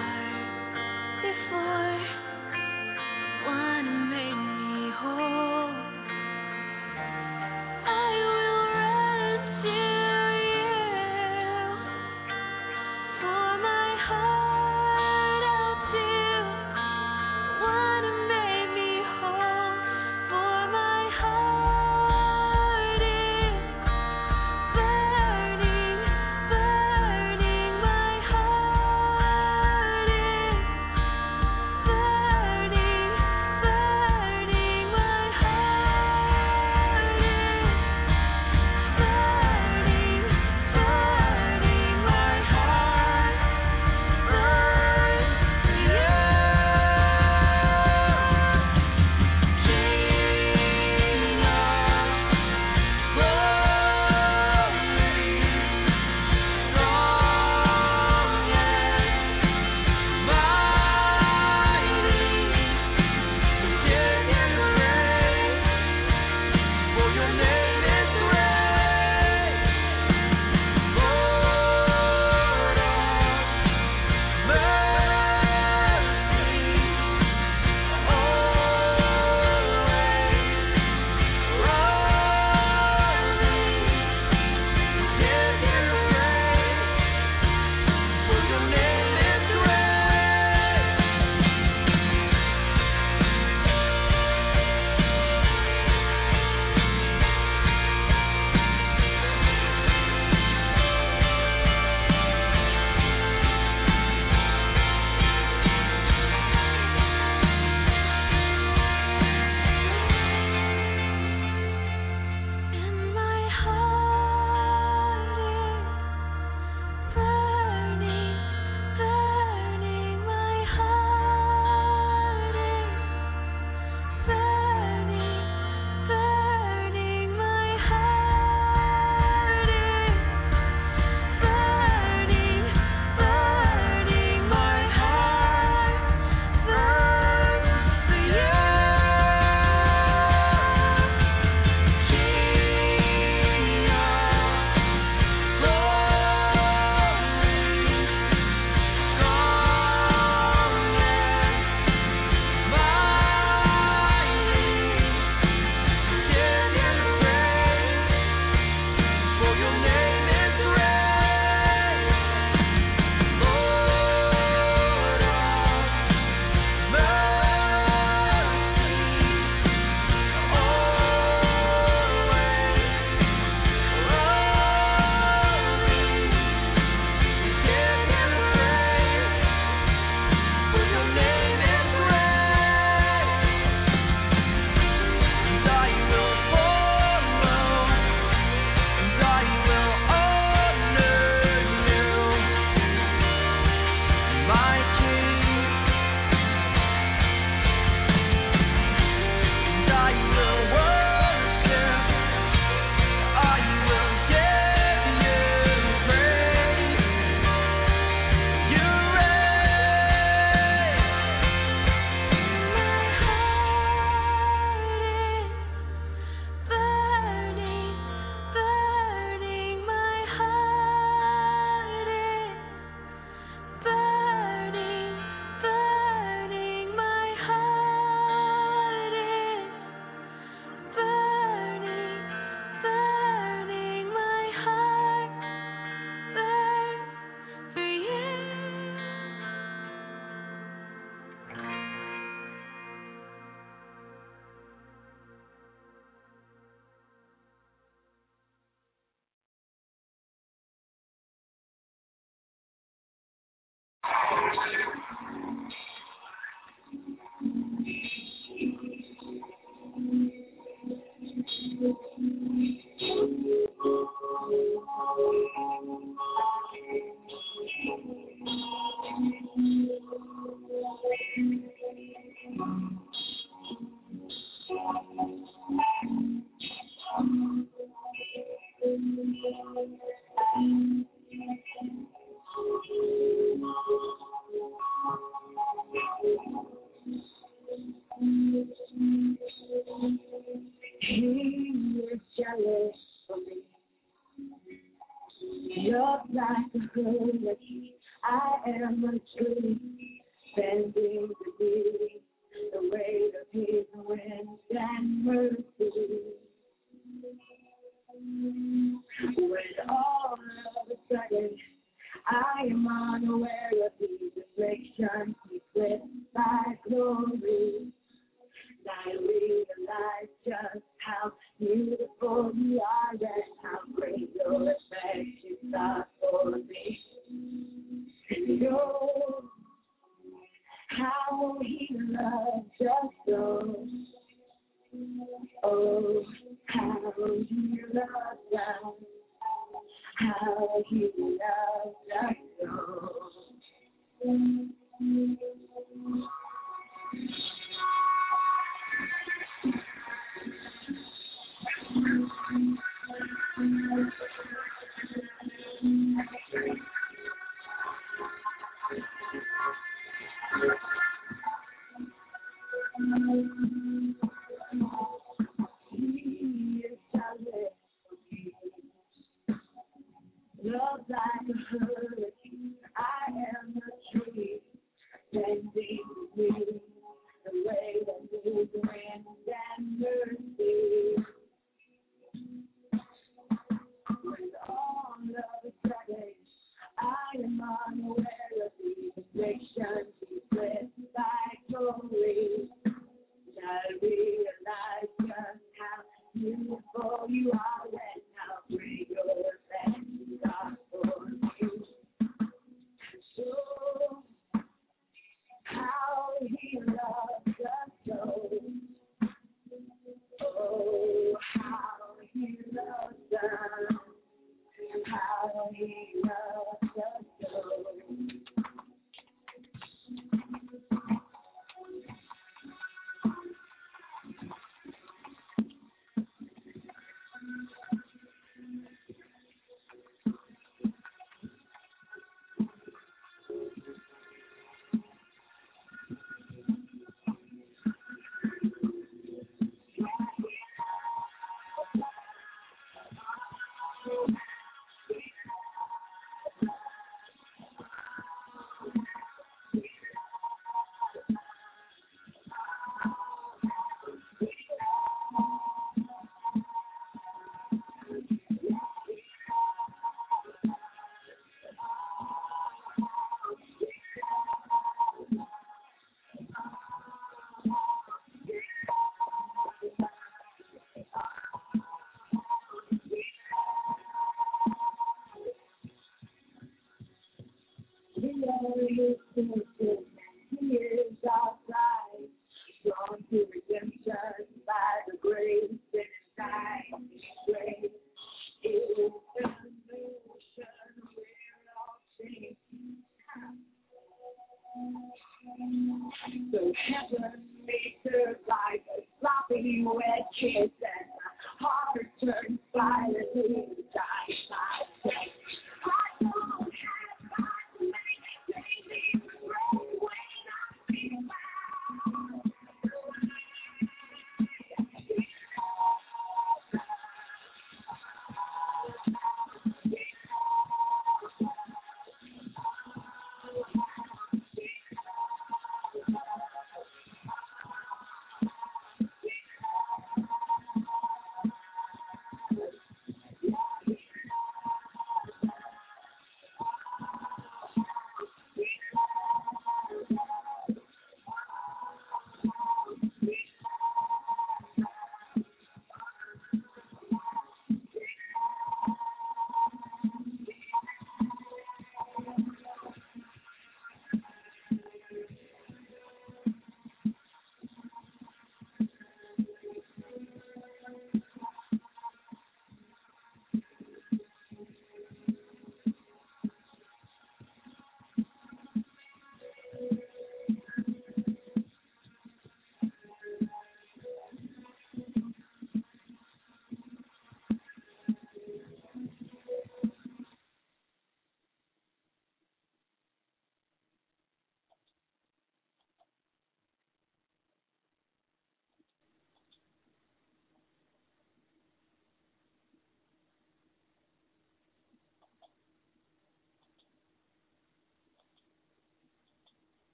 Thank you.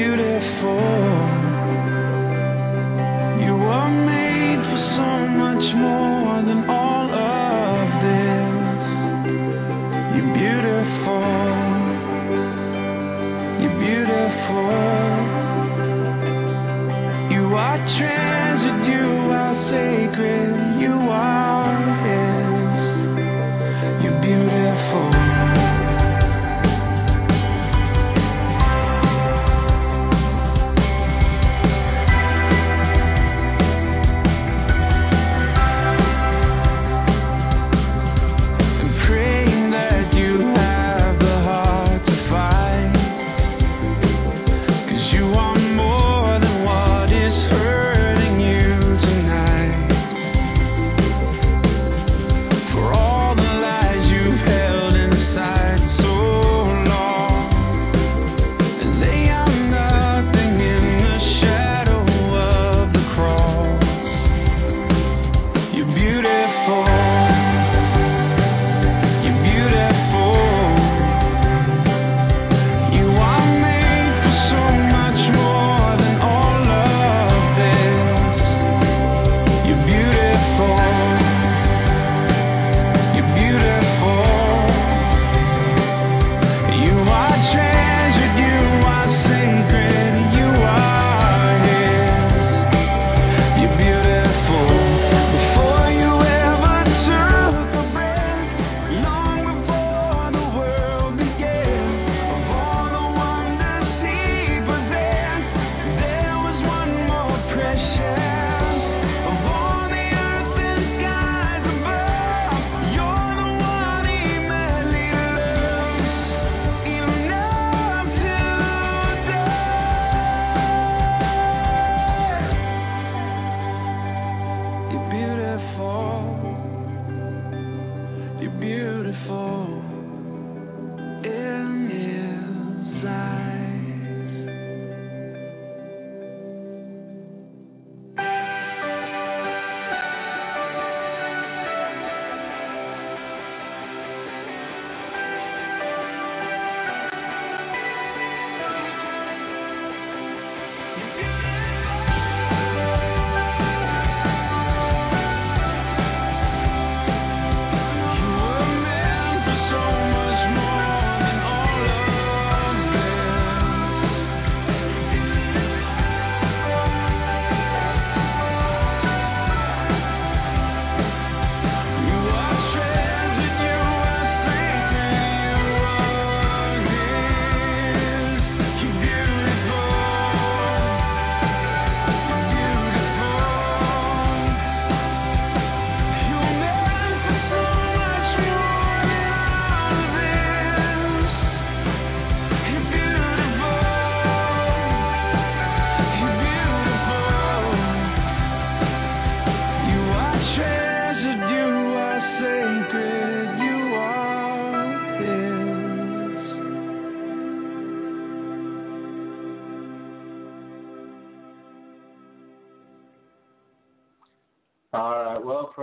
Beautiful. You are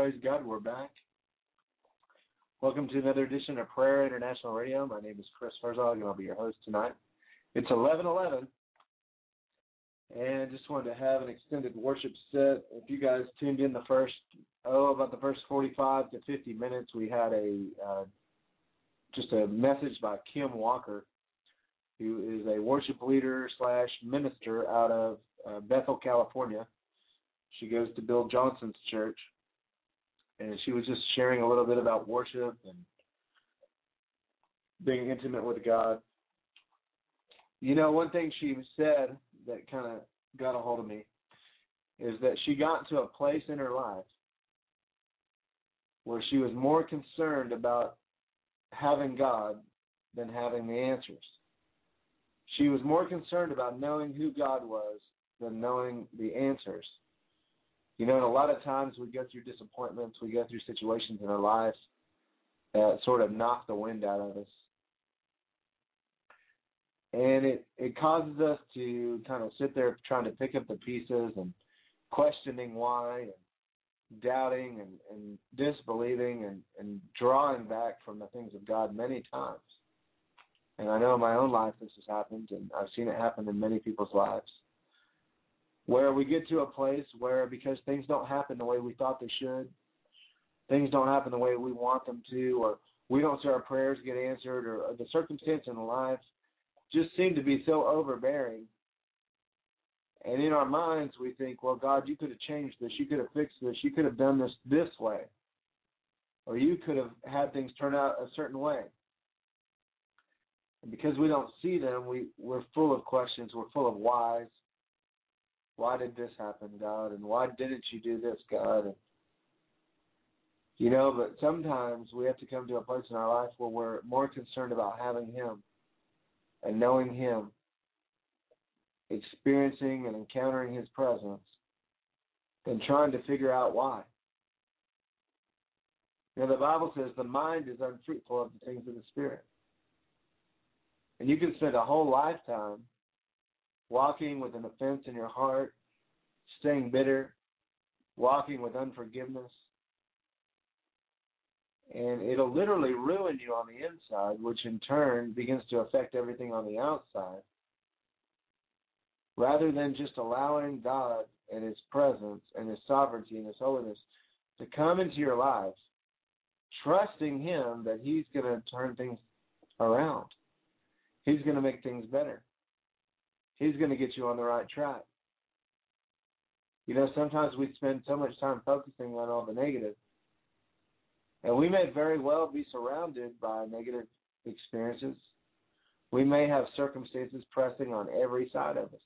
praise God, we're back. Welcome to another edition of Prayer International Radio. My name is Chris Herzog, and I'll be your host tonight. It's eleven eleven, and just wanted to have an extended worship set. If you guys tuned in the first oh about the first forty five to fifty minutes, we had a uh, just a message by Kim Walker, who is a worship leader slash minister out of uh, Bethel, California. She goes to Bill Johnson's church, and she was just sharing a little bit about worship and being intimate with God. You know, one thing she said that kind of got a hold of me is that she got to a place in her life where she was more concerned about having God than having the answers. She was more concerned about knowing who God was than knowing the answers. You know, and a lot of times we go through disappointments, we go through situations in our lives that sort of knock the wind out of us. And it, it causes us to kind of sit there trying to pick up the pieces and questioning why and doubting and, and disbelieving and, and drawing back from the things of God many times. And I know in my own life this has happened, and I've seen it happen in many people's lives. Where we get to a place where because things don't happen the way we thought they should, things don't happen the way we want them to, or we don't see our prayers get answered, or, the circumstance in life just seem to be so overbearing. And in our minds, we think, well, God, you could have changed this. You could have fixed this. You could have done this this way. Or you could have had things turn out a certain way. And because we don't see them, we, we're full of questions. We're full of whys. Why did this happen, God? And why didn't you do this, God? And, you know, but sometimes we have to come to a place in our life where we're more concerned about having Him and knowing Him, experiencing and encountering His presence, than trying to figure out why. You know, the Bible says the mind is unfruitful of the things of the Spirit. And you can spend a whole lifetime walking with an offense in your heart, staying bitter, walking with unforgiveness. And it'll literally ruin you on the inside, which in turn begins to affect everything on the outside. Rather than just allowing God and His presence and His sovereignty and His holiness to come into your life, trusting Him that He's going to turn things around. He's going to make things better. He's going to get you on the right track. You know, sometimes we spend so much time focusing on all the negative. And we may very well be surrounded by negative experiences. We may have circumstances pressing on every side of us.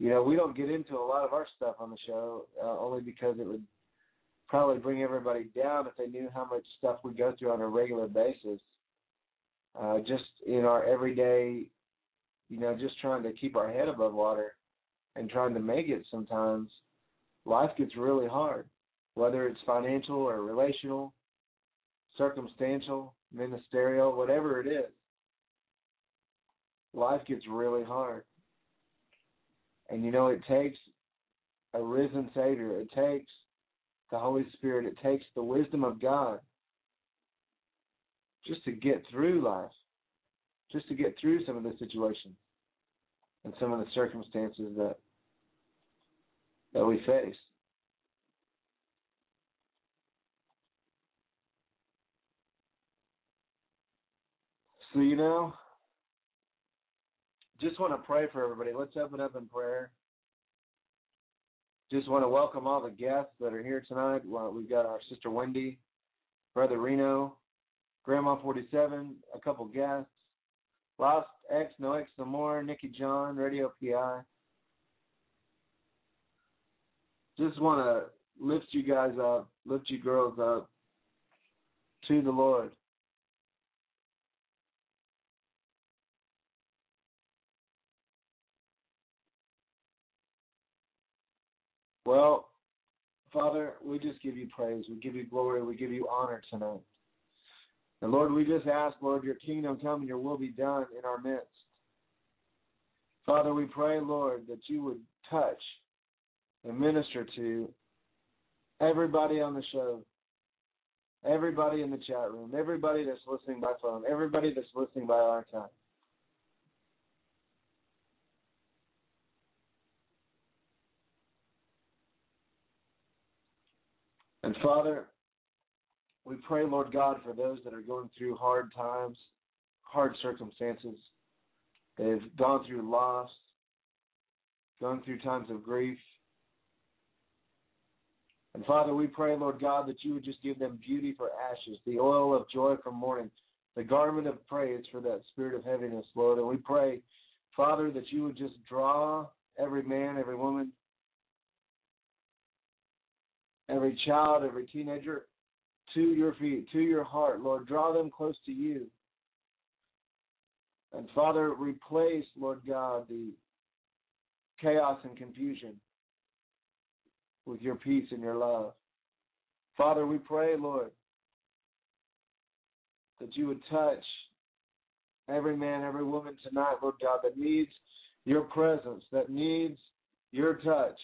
You know, we don't get into a lot of our stuff on the show uh, only because it would probably bring everybody down if they knew how much stuff we go through on a regular basis. Uh, just in our everyday, you know, just trying to keep our head above water and trying to make it sometimes, life gets really hard, whether it's financial or relational, circumstantial, ministerial, whatever it is. Life gets really hard. And you know, it takes a risen Savior, it takes the Holy Spirit, it takes the wisdom of God just to get through life, just to get through some of the situations and some of the circumstances that that we face. So you know, just want to pray for everybody. Let's open up in prayer. Just want to welcome all the guests that are here tonight. We've got our sister Wendy, brother Reno, Grandma 47, a couple guests, Lost X, No X, No More, Nikki John, Radio PI. Just want to lift you guys up, lift you girls up to the Lord. Well, Father, we just give you praise. We give you glory. We give you honor tonight. And Lord, we just ask, Lord, your kingdom come and your will be done in our midst. Father, we pray, Lord, that you would touch and minister to everybody on the show, everybody in the chat room, everybody that's listening by phone, everybody that's listening by our archive. And Father, we pray, Lord God, for those that are going through hard times, hard circumstances. They've gone through loss, gone through times of grief. And Father, we pray, Lord God, that you would just give them beauty for ashes, the oil of joy for mourning, the garment of praise for that spirit of heaviness, Lord. And we pray, Father, that you would just draw every man, every woman, every child, every teenager to your feet, to your heart, Lord. Draw them close to you. And Father, replace, Lord God, the chaos and confusion with your peace and your love. Father, we pray, Lord, that you would touch every man, every woman tonight, Lord God, that needs your presence, that needs your touch.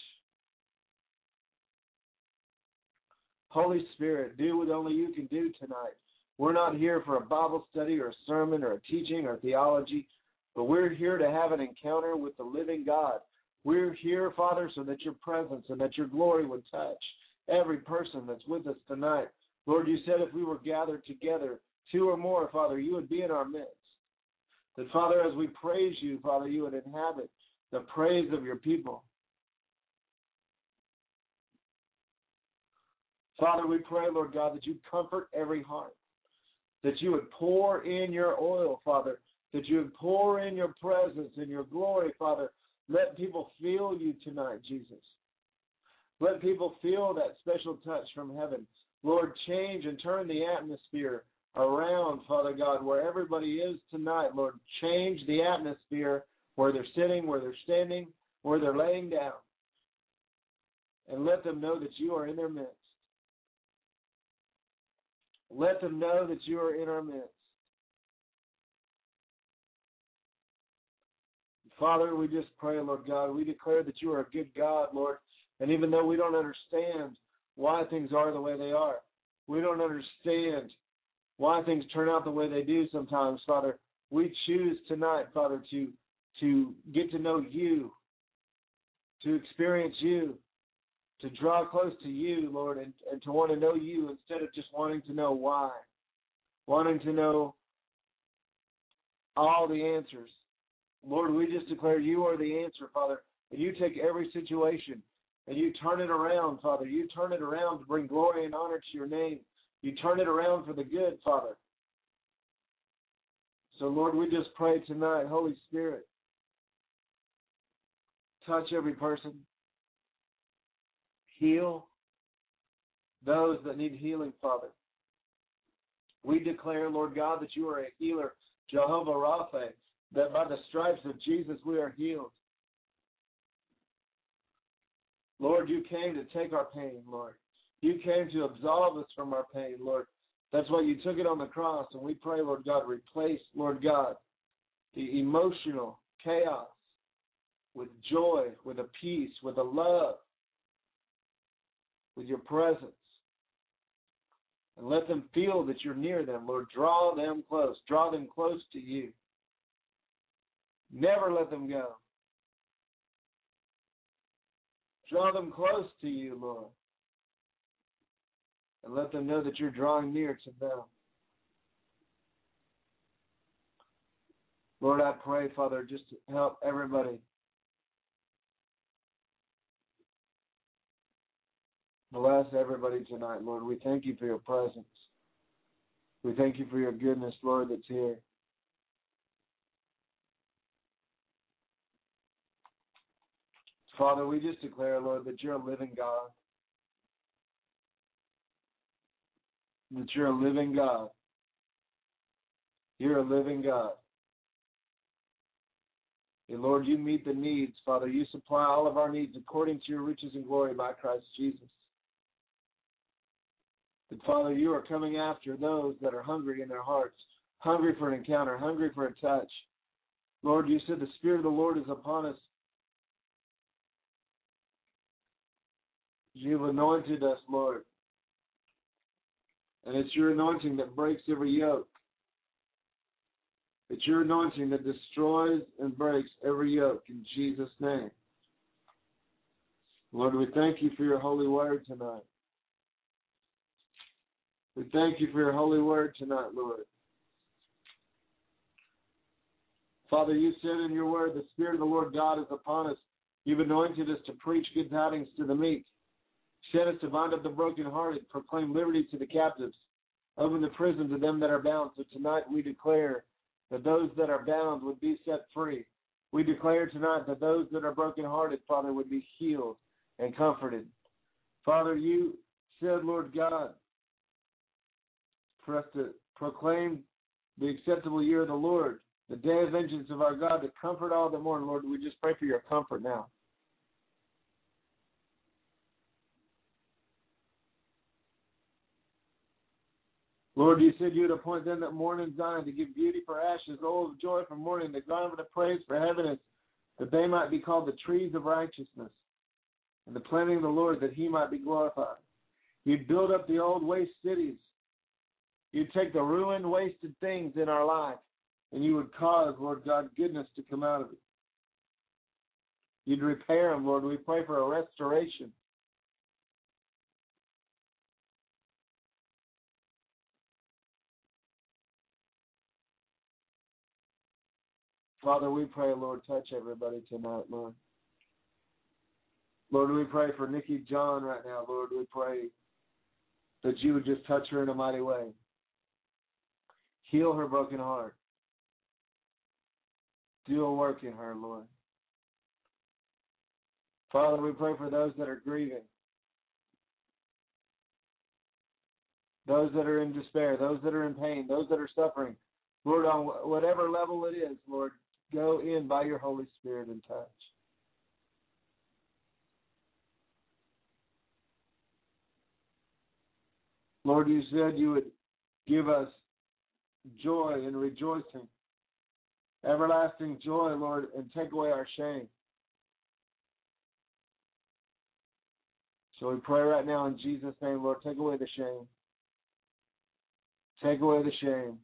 Holy Spirit, do what only you can do tonight. We're not here for a Bible study or a sermon or a teaching or theology, but we're here to have an encounter with the living God. We're here, Father, so that your presence and that your glory would touch every person that's with us tonight. Lord, you said if we were gathered together, two or more, Father, you would be in our midst. That, Father, as we praise you, Father, you would inhabit the praise of your people. Father, we pray, Lord God, that you comfort every heart, that you would pour in your oil, Father, that you would pour in your presence and your glory, Father. Let people feel you tonight, Jesus. Let people feel that special touch from heaven. Lord, change and turn the atmosphere around, Father God, where everybody is tonight. Lord, change the atmosphere where they're sitting, where they're standing, where they're laying down. And let them know that you are in their midst. Let them know that you are in our midst. Father, we just pray, Lord God, we declare that you are a good God, Lord. And even though we don't understand why things are the way they are, we don't understand why things turn out the way they do sometimes, Father, we choose tonight, Father, to to get to know you, to experience you, to draw close to you, Lord, and, and to want to know you instead of just wanting to know why, wanting to know all the answers. Lord, we just declare you are the answer, Father, and you take every situation and you turn it around, Father. You turn it around to bring glory and honor to your name. You turn it around for the good, Father. So, Lord, we just pray tonight, Holy Spirit, touch every person, heal those that need healing, Father. We declare, Lord God, that you are a healer, Jehovah Rapha, that by the stripes of Jesus we are healed. Lord, you came to take our pain, Lord. You came to absolve us from our pain, Lord. That's why you took it on the cross. And we pray, Lord God, replace, Lord God, the emotional chaos with joy, with a peace, with a love, with your presence. And let them feel that you're near them, Lord. Draw them close. Draw them close to you. Never let them go. Draw them close to you, Lord and let them know that you're drawing near to them. Lord, I pray, Father, just to help everybody. Bless everybody tonight, Lord. We thank you for your presence. We thank you for your goodness, Lord, that's here. Father, we just declare, Lord, that you're a living God. that you're a living God. You're a living God. And Lord, you meet the needs, Father. You supply all of our needs according to your riches and glory by Christ Jesus. And Father, you are coming after those that are hungry in their hearts, hungry for an encounter, hungry for a touch. Lord, you said the Spirit of the Lord is upon us. You've anointed us, Lord. And it's your anointing that breaks every yoke. It's your anointing that destroys and breaks every yoke in Jesus' name. Lord, we thank you for your holy word tonight. We thank you for your holy word tonight, Lord. Father, you said in your word, the Spirit of the Lord God is upon us. You've anointed us to preach good tidings to the meek. Sent us to bind up the brokenhearted, proclaim liberty to the captives, open the prison to them that are bound. So tonight we declare that those that are bound would be set free. We declare tonight that those that are brokenhearted, Father, would be healed and comforted. Father, you said, Lord God, for us to proclaim the acceptable year of the Lord the day of vengeance of our God to comfort all the mourn. Lord, we just pray for your comfort now. Lord, you said you would appoint them that mourn in Zion to give beauty for ashes, oil of joy for mourning, the garment of praise for heaviness, that they might be called the trees of righteousness, and the planting of the Lord, that he might be glorified. You'd build up the old waste cities. You'd take the ruined, wasted things in our life, and you would cause, Lord God, goodness to come out of it. You'd repair them, Lord. We pray for a restoration. Father, we pray, Lord, touch everybody tonight, Lord. Lord, we pray for Nikki John right now, Lord. We pray that you would just touch her in a mighty way. Heal her broken heart. Do a work in her, Lord. Father, we pray for those that are grieving, those that are in despair, those that are in pain, those that are suffering. Lord, on whatever level it is, Lord, go in by your Holy Spirit and touch. Lord, you said you would give us joy and rejoicing, everlasting joy, Lord, and take away our shame. So we pray right now in Jesus' name, Lord, take away the shame. Take away the shame.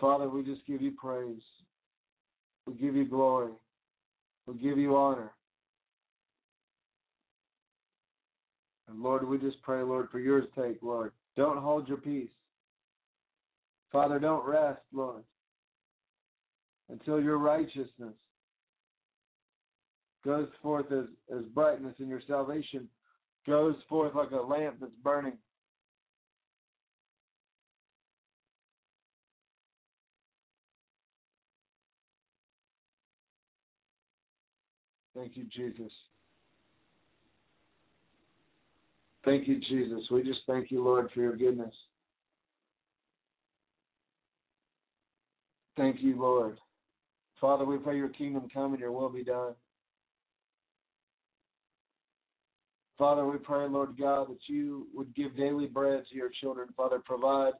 Father, we just give you praise. We give you glory. We give you honor. And Lord, we just pray, Lord, for your sake, Lord. Don't hold your peace. Father, don't rest, Lord, until your righteousness goes forth as, as brightness and your salvation goes forth like a lamp that's burning. Thank you, Jesus. Thank you, Jesus. We just thank you, Lord, for your goodness. Thank you, Lord. Father, we pray your kingdom come and your will be done. Father, we pray, Lord God, that you would give daily bread to your children. Father, provide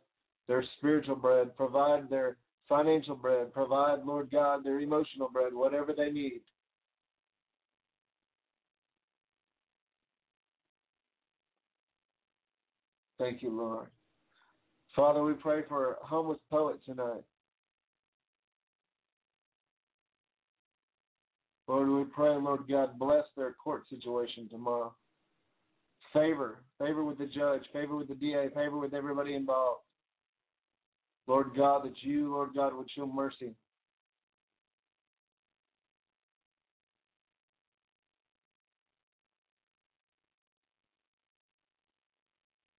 their spiritual bread, provide their financial bread, provide, Lord God, their emotional bread, whatever they need. Thank you, Lord. Father, we pray for homeless poet tonight. Lord, we pray, Lord God, bless their court situation tomorrow. Favor, favor with the judge, favor with the DA, favor with everybody involved. Lord God, that you, Lord God, would show mercy.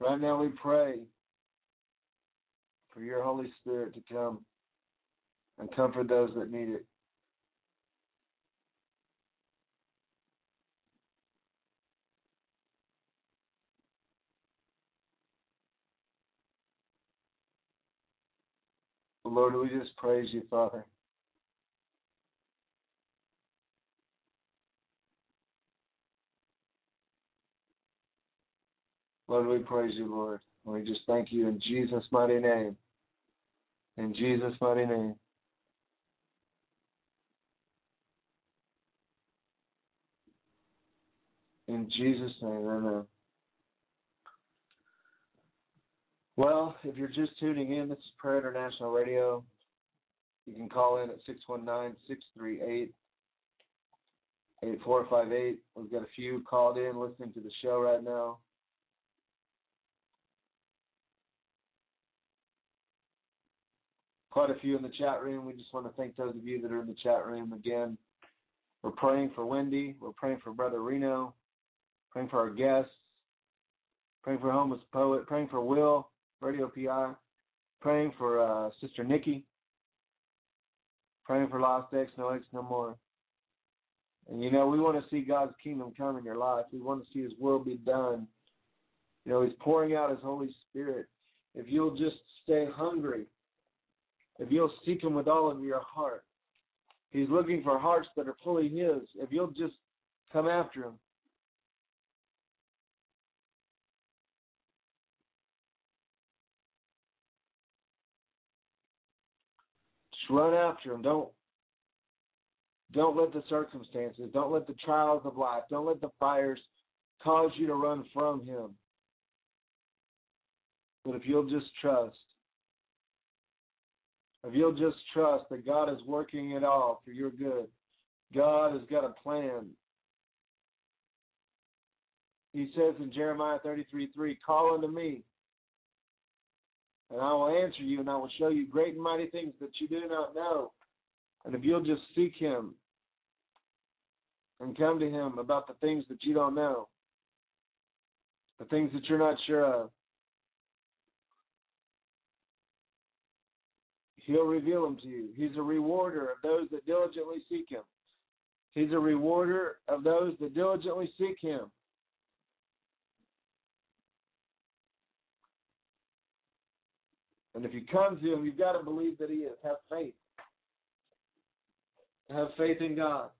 Right now we pray for your Holy Spirit to come and comfort those that need it. Lord, we just praise you, Father. Lord, we praise you, Lord. We just thank you in Jesus' mighty name. In Jesus' mighty name. In Jesus' name, amen. Well, if you're just tuning in, this is Prayer International Radio. You can call in at 619 638 8458. We've got a few called in listening to the show right now. Quite a few in the chat room. We just want to thank those of you that are in the chat room again. We're praying for Wendy. We're praying for Brother Reno. Praying for our guests. Praying for Homeless Poet. Praying for Will, Radio PI. Praying for uh, Sister Nikki. Praying for Lost X, No X, No More. And you know, we want to see God's kingdom come in your life. We want to see His will be done You know, He's pouring out His Holy Spirit. If you'll just stay hungry, if you'll seek Him with all of your heart, He's looking for hearts that are fully His. If you'll just come after Him. Just run after Him. Don't don't let the circumstances, don't let the trials of life, don't let the fires cause you to run from Him. But if you'll just trust, if you'll just trust that God is working it all for your good, God has got a plan. He says in Jeremiah 33 3, Call unto me, and I will answer you, and I will show you great and mighty things that you do not know. And if you'll just seek Him and come to Him about the things that you don't know, the things that you're not sure of, He'll reveal them to you. He's a rewarder of those that diligently seek Him. He's a rewarder of those that diligently seek Him. And if you come to Him, you've got to believe that He is. Have faith. Have faith in God.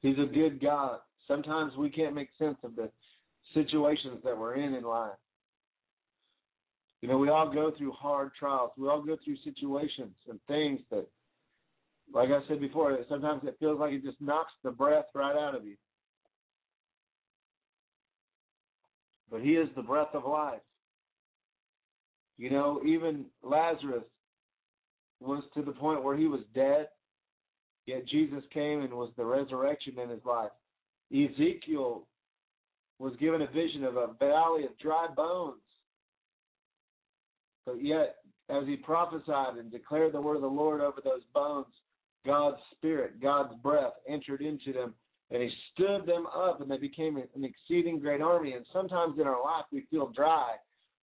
He's a good God. Sometimes we can't make sense of the situations that we're in in life. You know, we all go through hard trials. We all go through situations and things that, like I said before, sometimes it feels like it just knocks the breath right out of you. But He is the breath of life. You know, even Lazarus was to the point where he was dead, yet Jesus came and was the resurrection in his life. Ezekiel was given a vision of a valley of dry bones. But yet, as he prophesied and declared the word of the Lord over those bones, God's spirit, God's breath entered into them, and he stood them up, and they became an exceeding great army. And sometimes in our life we feel dry.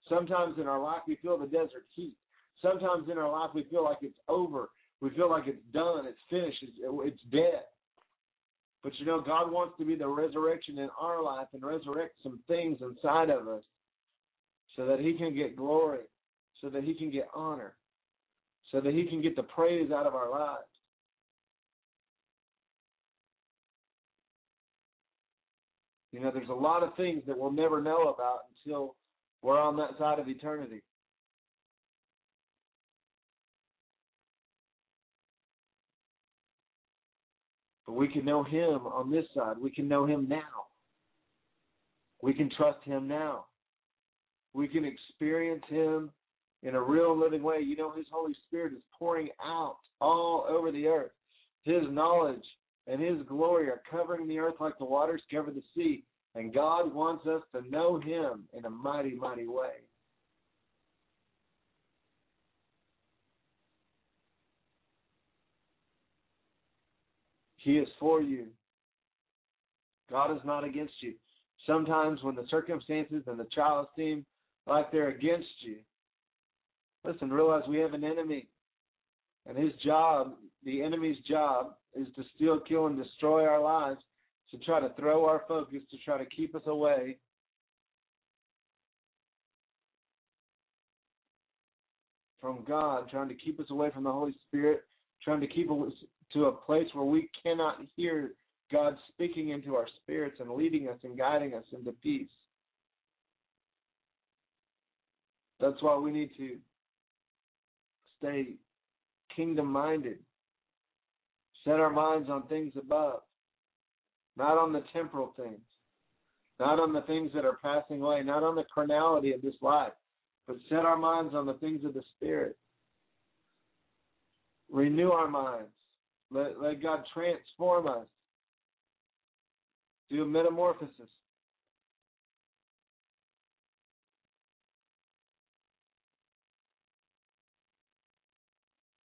Sometimes in our life we feel the desert heat. Sometimes in our life we feel like it's over. We feel like it's done, it's finished, it's, it's dead. But you know, God wants to be the resurrection in our life and resurrect some things inside of us so that He can get glory, so that He can get honor, so that He can get the praise out of our lives. You know, there's a lot of things that we'll never know about until we're on that side of eternity. But we can know Him on this side. We can know Him now. We can trust Him now. We can experience Him in a real living way. You know, His Holy Spirit is pouring out all over the earth. His knowledge and His glory are covering the earth like the waters cover the sea. And God wants us to know Him in a mighty, mighty way. He is for you. God is not against you. Sometimes when the circumstances and the trials seem like they're against you, listen, realize we have an enemy. And his job, the enemy's job, is to steal, kill, and destroy our lives, to try to throw our focus, to try to keep us away from God, trying to keep us away from the Holy Spirit, trying to keep us to a place where we cannot hear God speaking into our spirits and leading us and guiding us into peace. That's why we need to stay kingdom minded, set our minds on things above, not on the temporal things, not on the things that are passing away, not on the carnality of this life, but set our minds on the things of the Spirit. Renew our minds. Let, let God transform us. Do a metamorphosis.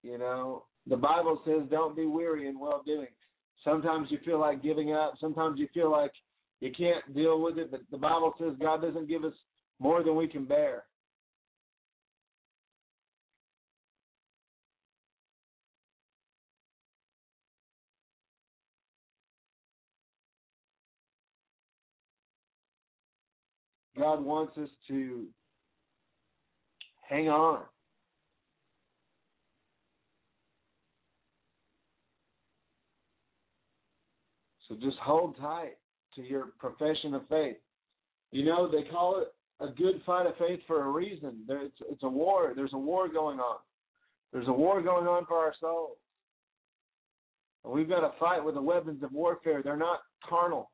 You know, the Bible says don't be weary in well doing. Sometimes you feel like giving up. Sometimes you feel like you can't deal with it. But the Bible says God doesn't give us more than we can bear. God wants us to hang on. So just hold tight to your profession of faith. You know, they call it a good fight of faith for a reason. There, it's, it's a war. There's a war going on. There's a war going on for our souls. And we've got to fight with the weapons of warfare. They're not carnal.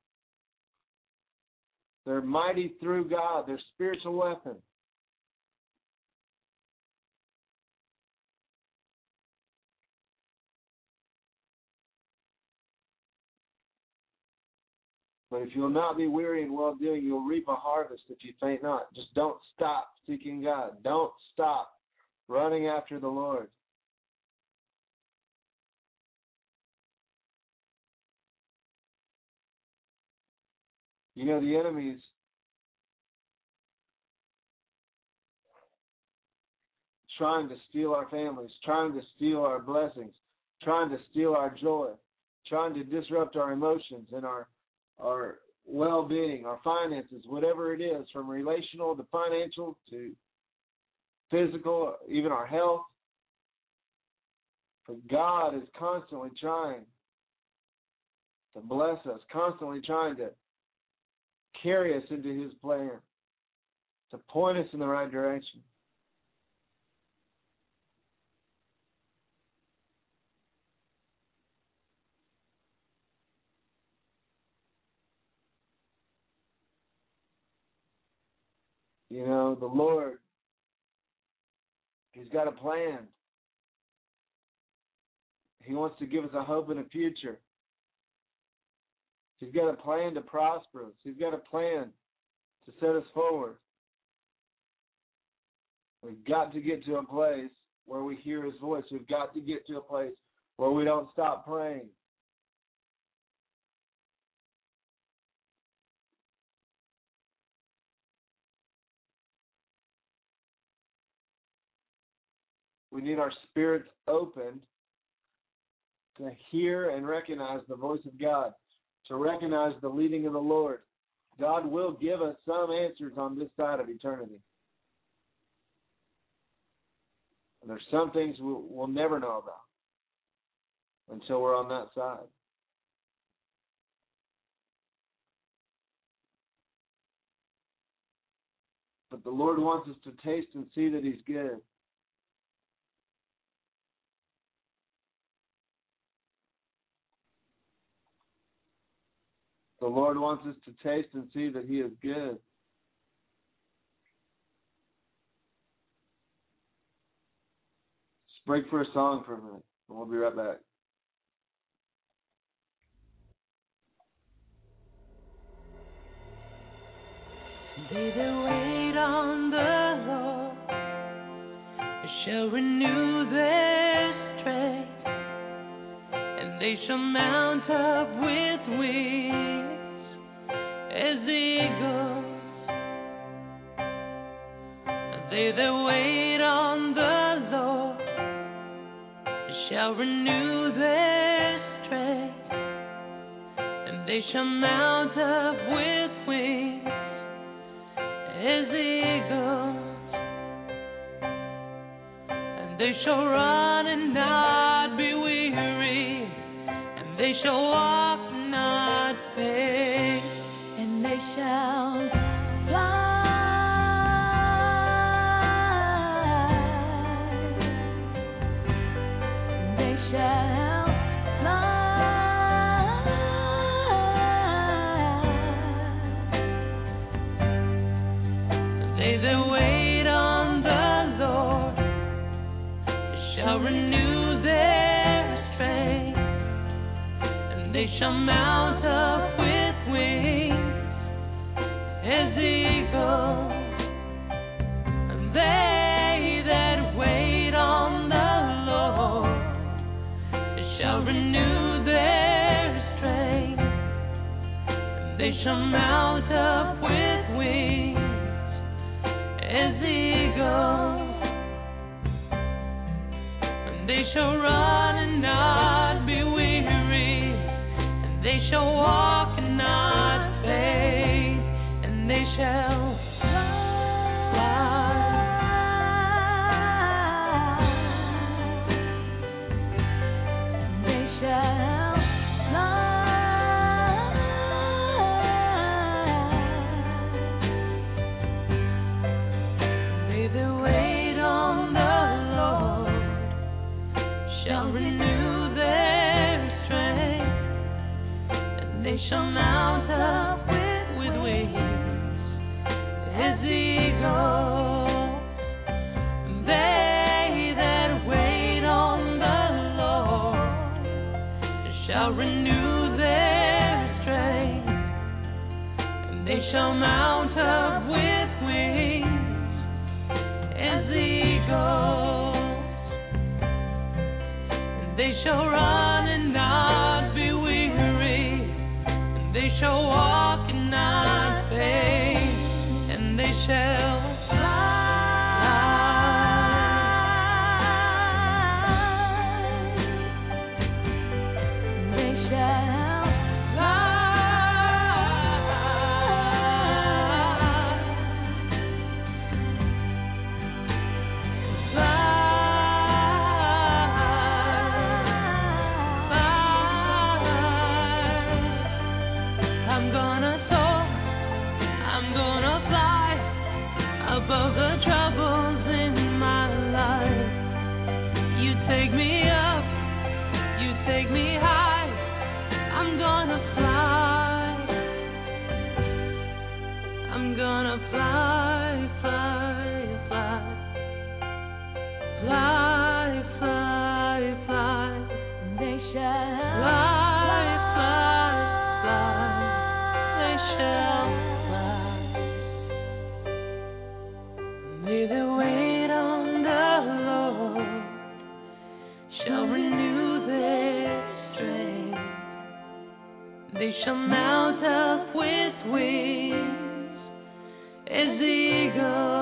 They're mighty through God. They're spiritual weapons. But if you'll not be weary in well doing, you'll reap a harvest if you faint not. Just don't stop seeking God. Don't stop running after the Lord. You know, the enemy's trying to steal our families, trying to steal our blessings, trying to steal our joy, trying to disrupt our emotions and our our well-being, our finances, whatever it is, from relational to financial to physical, even our health. But God is constantly trying to bless us, constantly trying to carry us into His plan, to point us in the right direction. You know, the Lord, He's got a plan. He wants to give us a hope and a future. He's got a plan to prosper us. He's got a plan to set us forward. We've got to get to a place where we hear His voice. We've got to get to a place where we don't stop praying. We need our spirits opened to hear and recognize the voice of God, to recognize the leading of the Lord. God will give us some answers on this side of eternity. And there's some things we'll, we'll never know about until we're on that side. But the Lord wants us to taste and see that He's good. The Lord wants us to taste and see that He is good. Just break for a song for a minute, and we'll be right back. They that wait on the Lord shall renew their strength, and they shall mount up with wings as eagles. They that wait on the Lord shall renew their strength, and they shall mount up with wings as eagles, and they shall run and not be weary, and they shall walk up with wings as eagles, and they shall run They shall mount up with wings as eagles.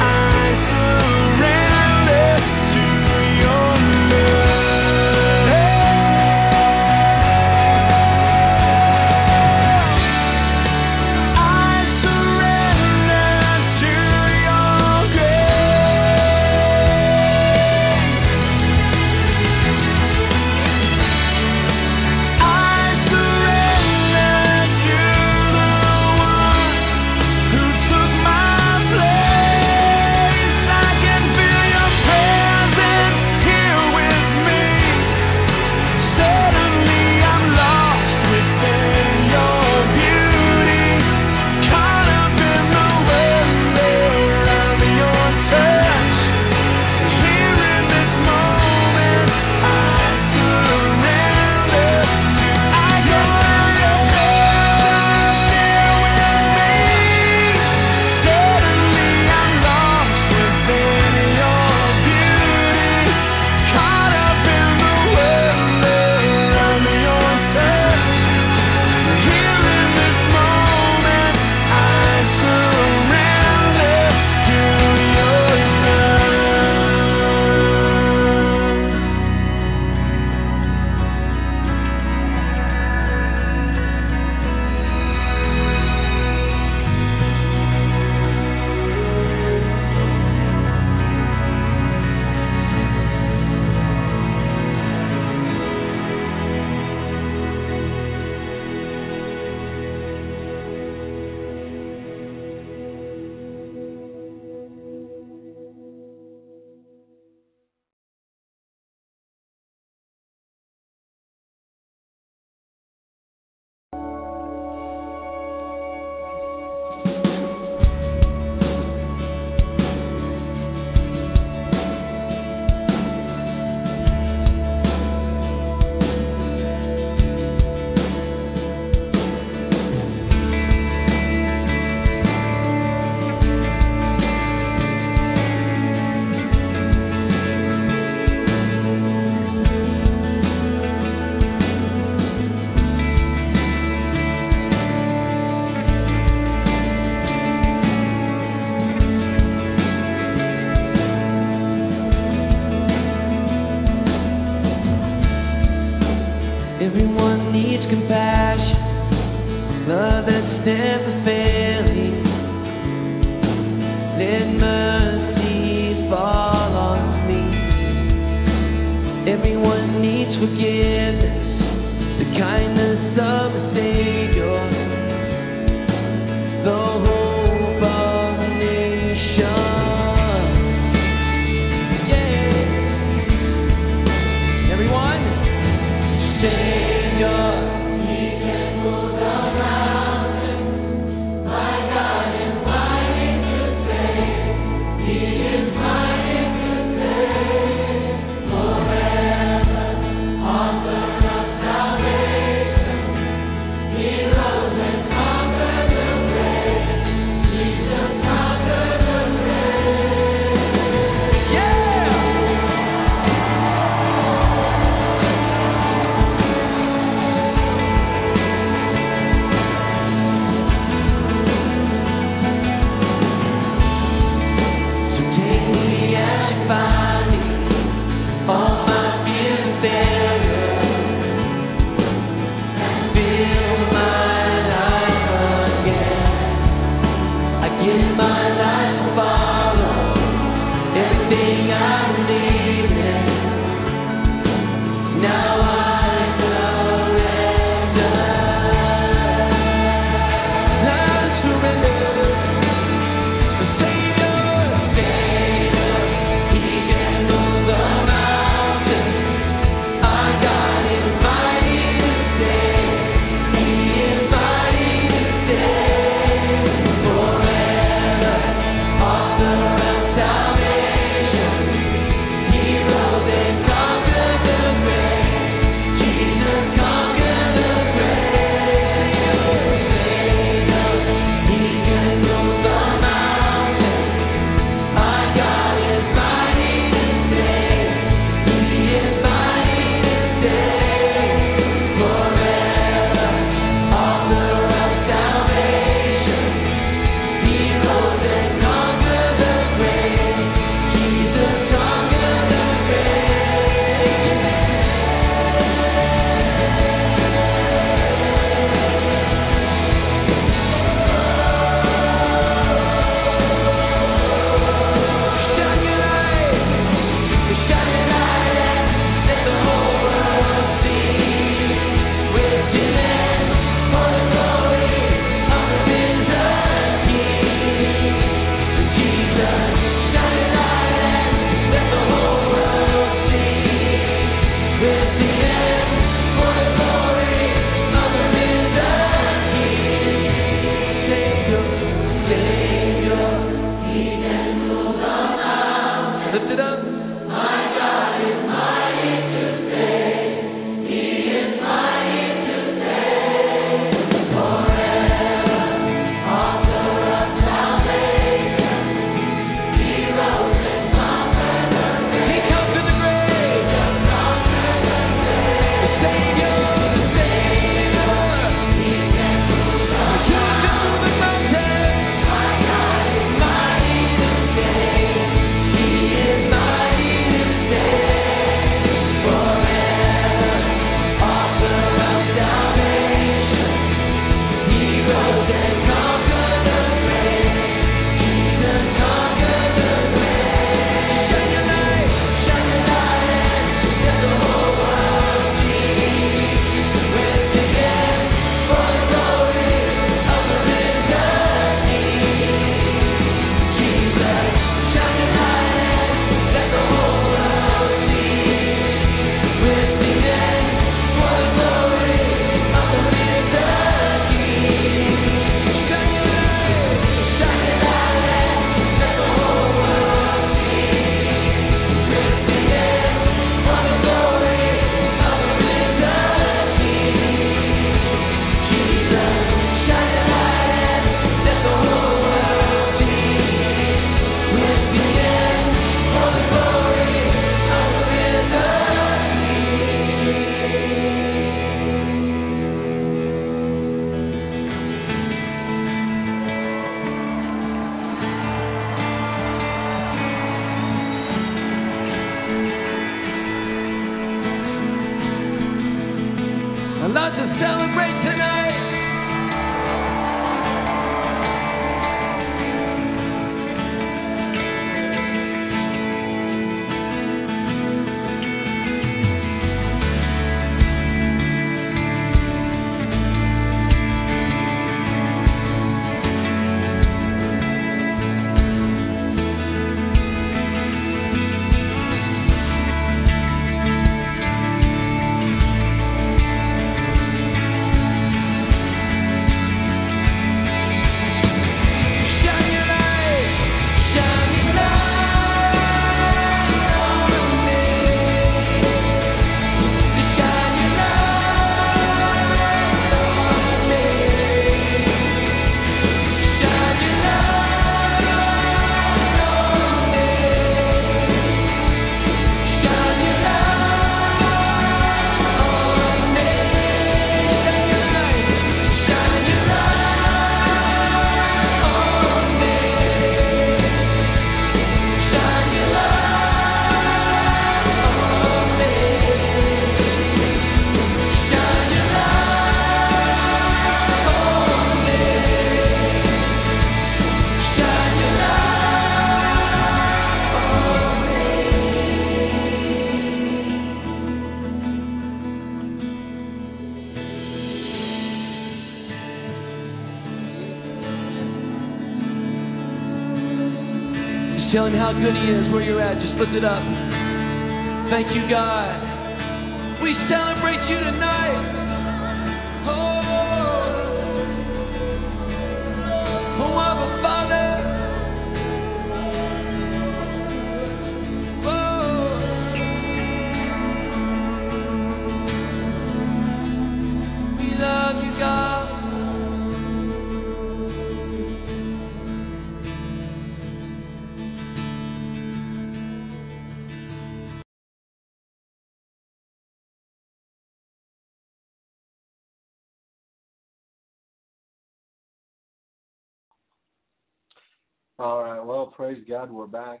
All right. Well, praise God, we're back.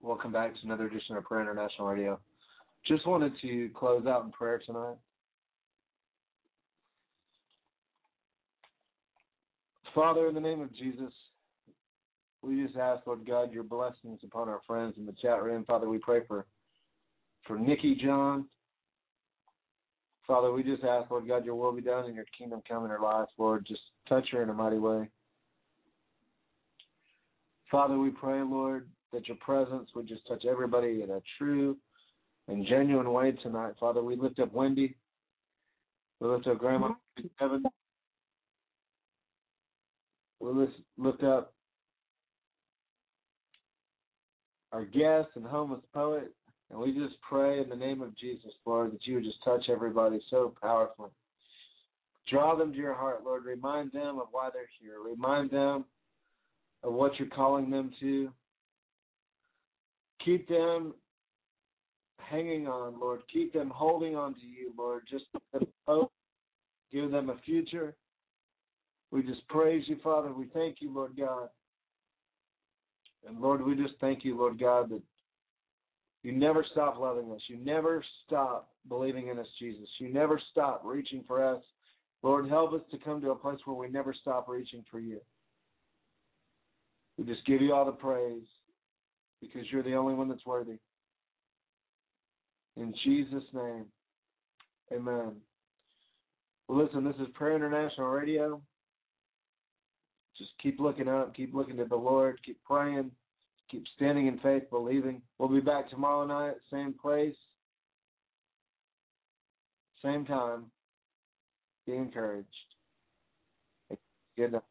Welcome back to another edition of Prayer International Radio. Just wanted to close out in prayer tonight. Father, in the name of Jesus, we just ask, Lord God, your blessings upon our friends in the chat room. Father, we pray for for Nikki John. Father, we just ask, Lord God, your will be done and your kingdom come in her life, Lord. Just touch her in a mighty way. Father, we pray, Lord, that your presence would just touch everybody in a true and genuine way tonight. Father, we lift up Wendy. We lift up Grandma Kevin. We lift, up our guest and homeless poet. And we just pray in the name of Jesus, Lord, that you would just touch everybody so powerfully. Draw them to your heart, Lord. Remind them of why they're here. Remind them of what you're calling them to. Keep them hanging on, Lord. Keep them holding on to you, Lord. Just give them hope. Give them a future. We just praise you, Father. We thank you, Lord God. And Lord, we just thank you, Lord God, that you never stop loving us. You never stop believing in us, Jesus. You never stop reaching for us. Lord, help us to come to a place where we never stop reaching for you. We just give you all the praise because you're the only one that's worthy. In Jesus' name, amen. Well, listen, this is Prayer International Radio. Just keep looking up, keep looking to the Lord, keep praying, keep standing in faith, believing. We'll be back tomorrow night, same place, same time. Be encouraged. Good night.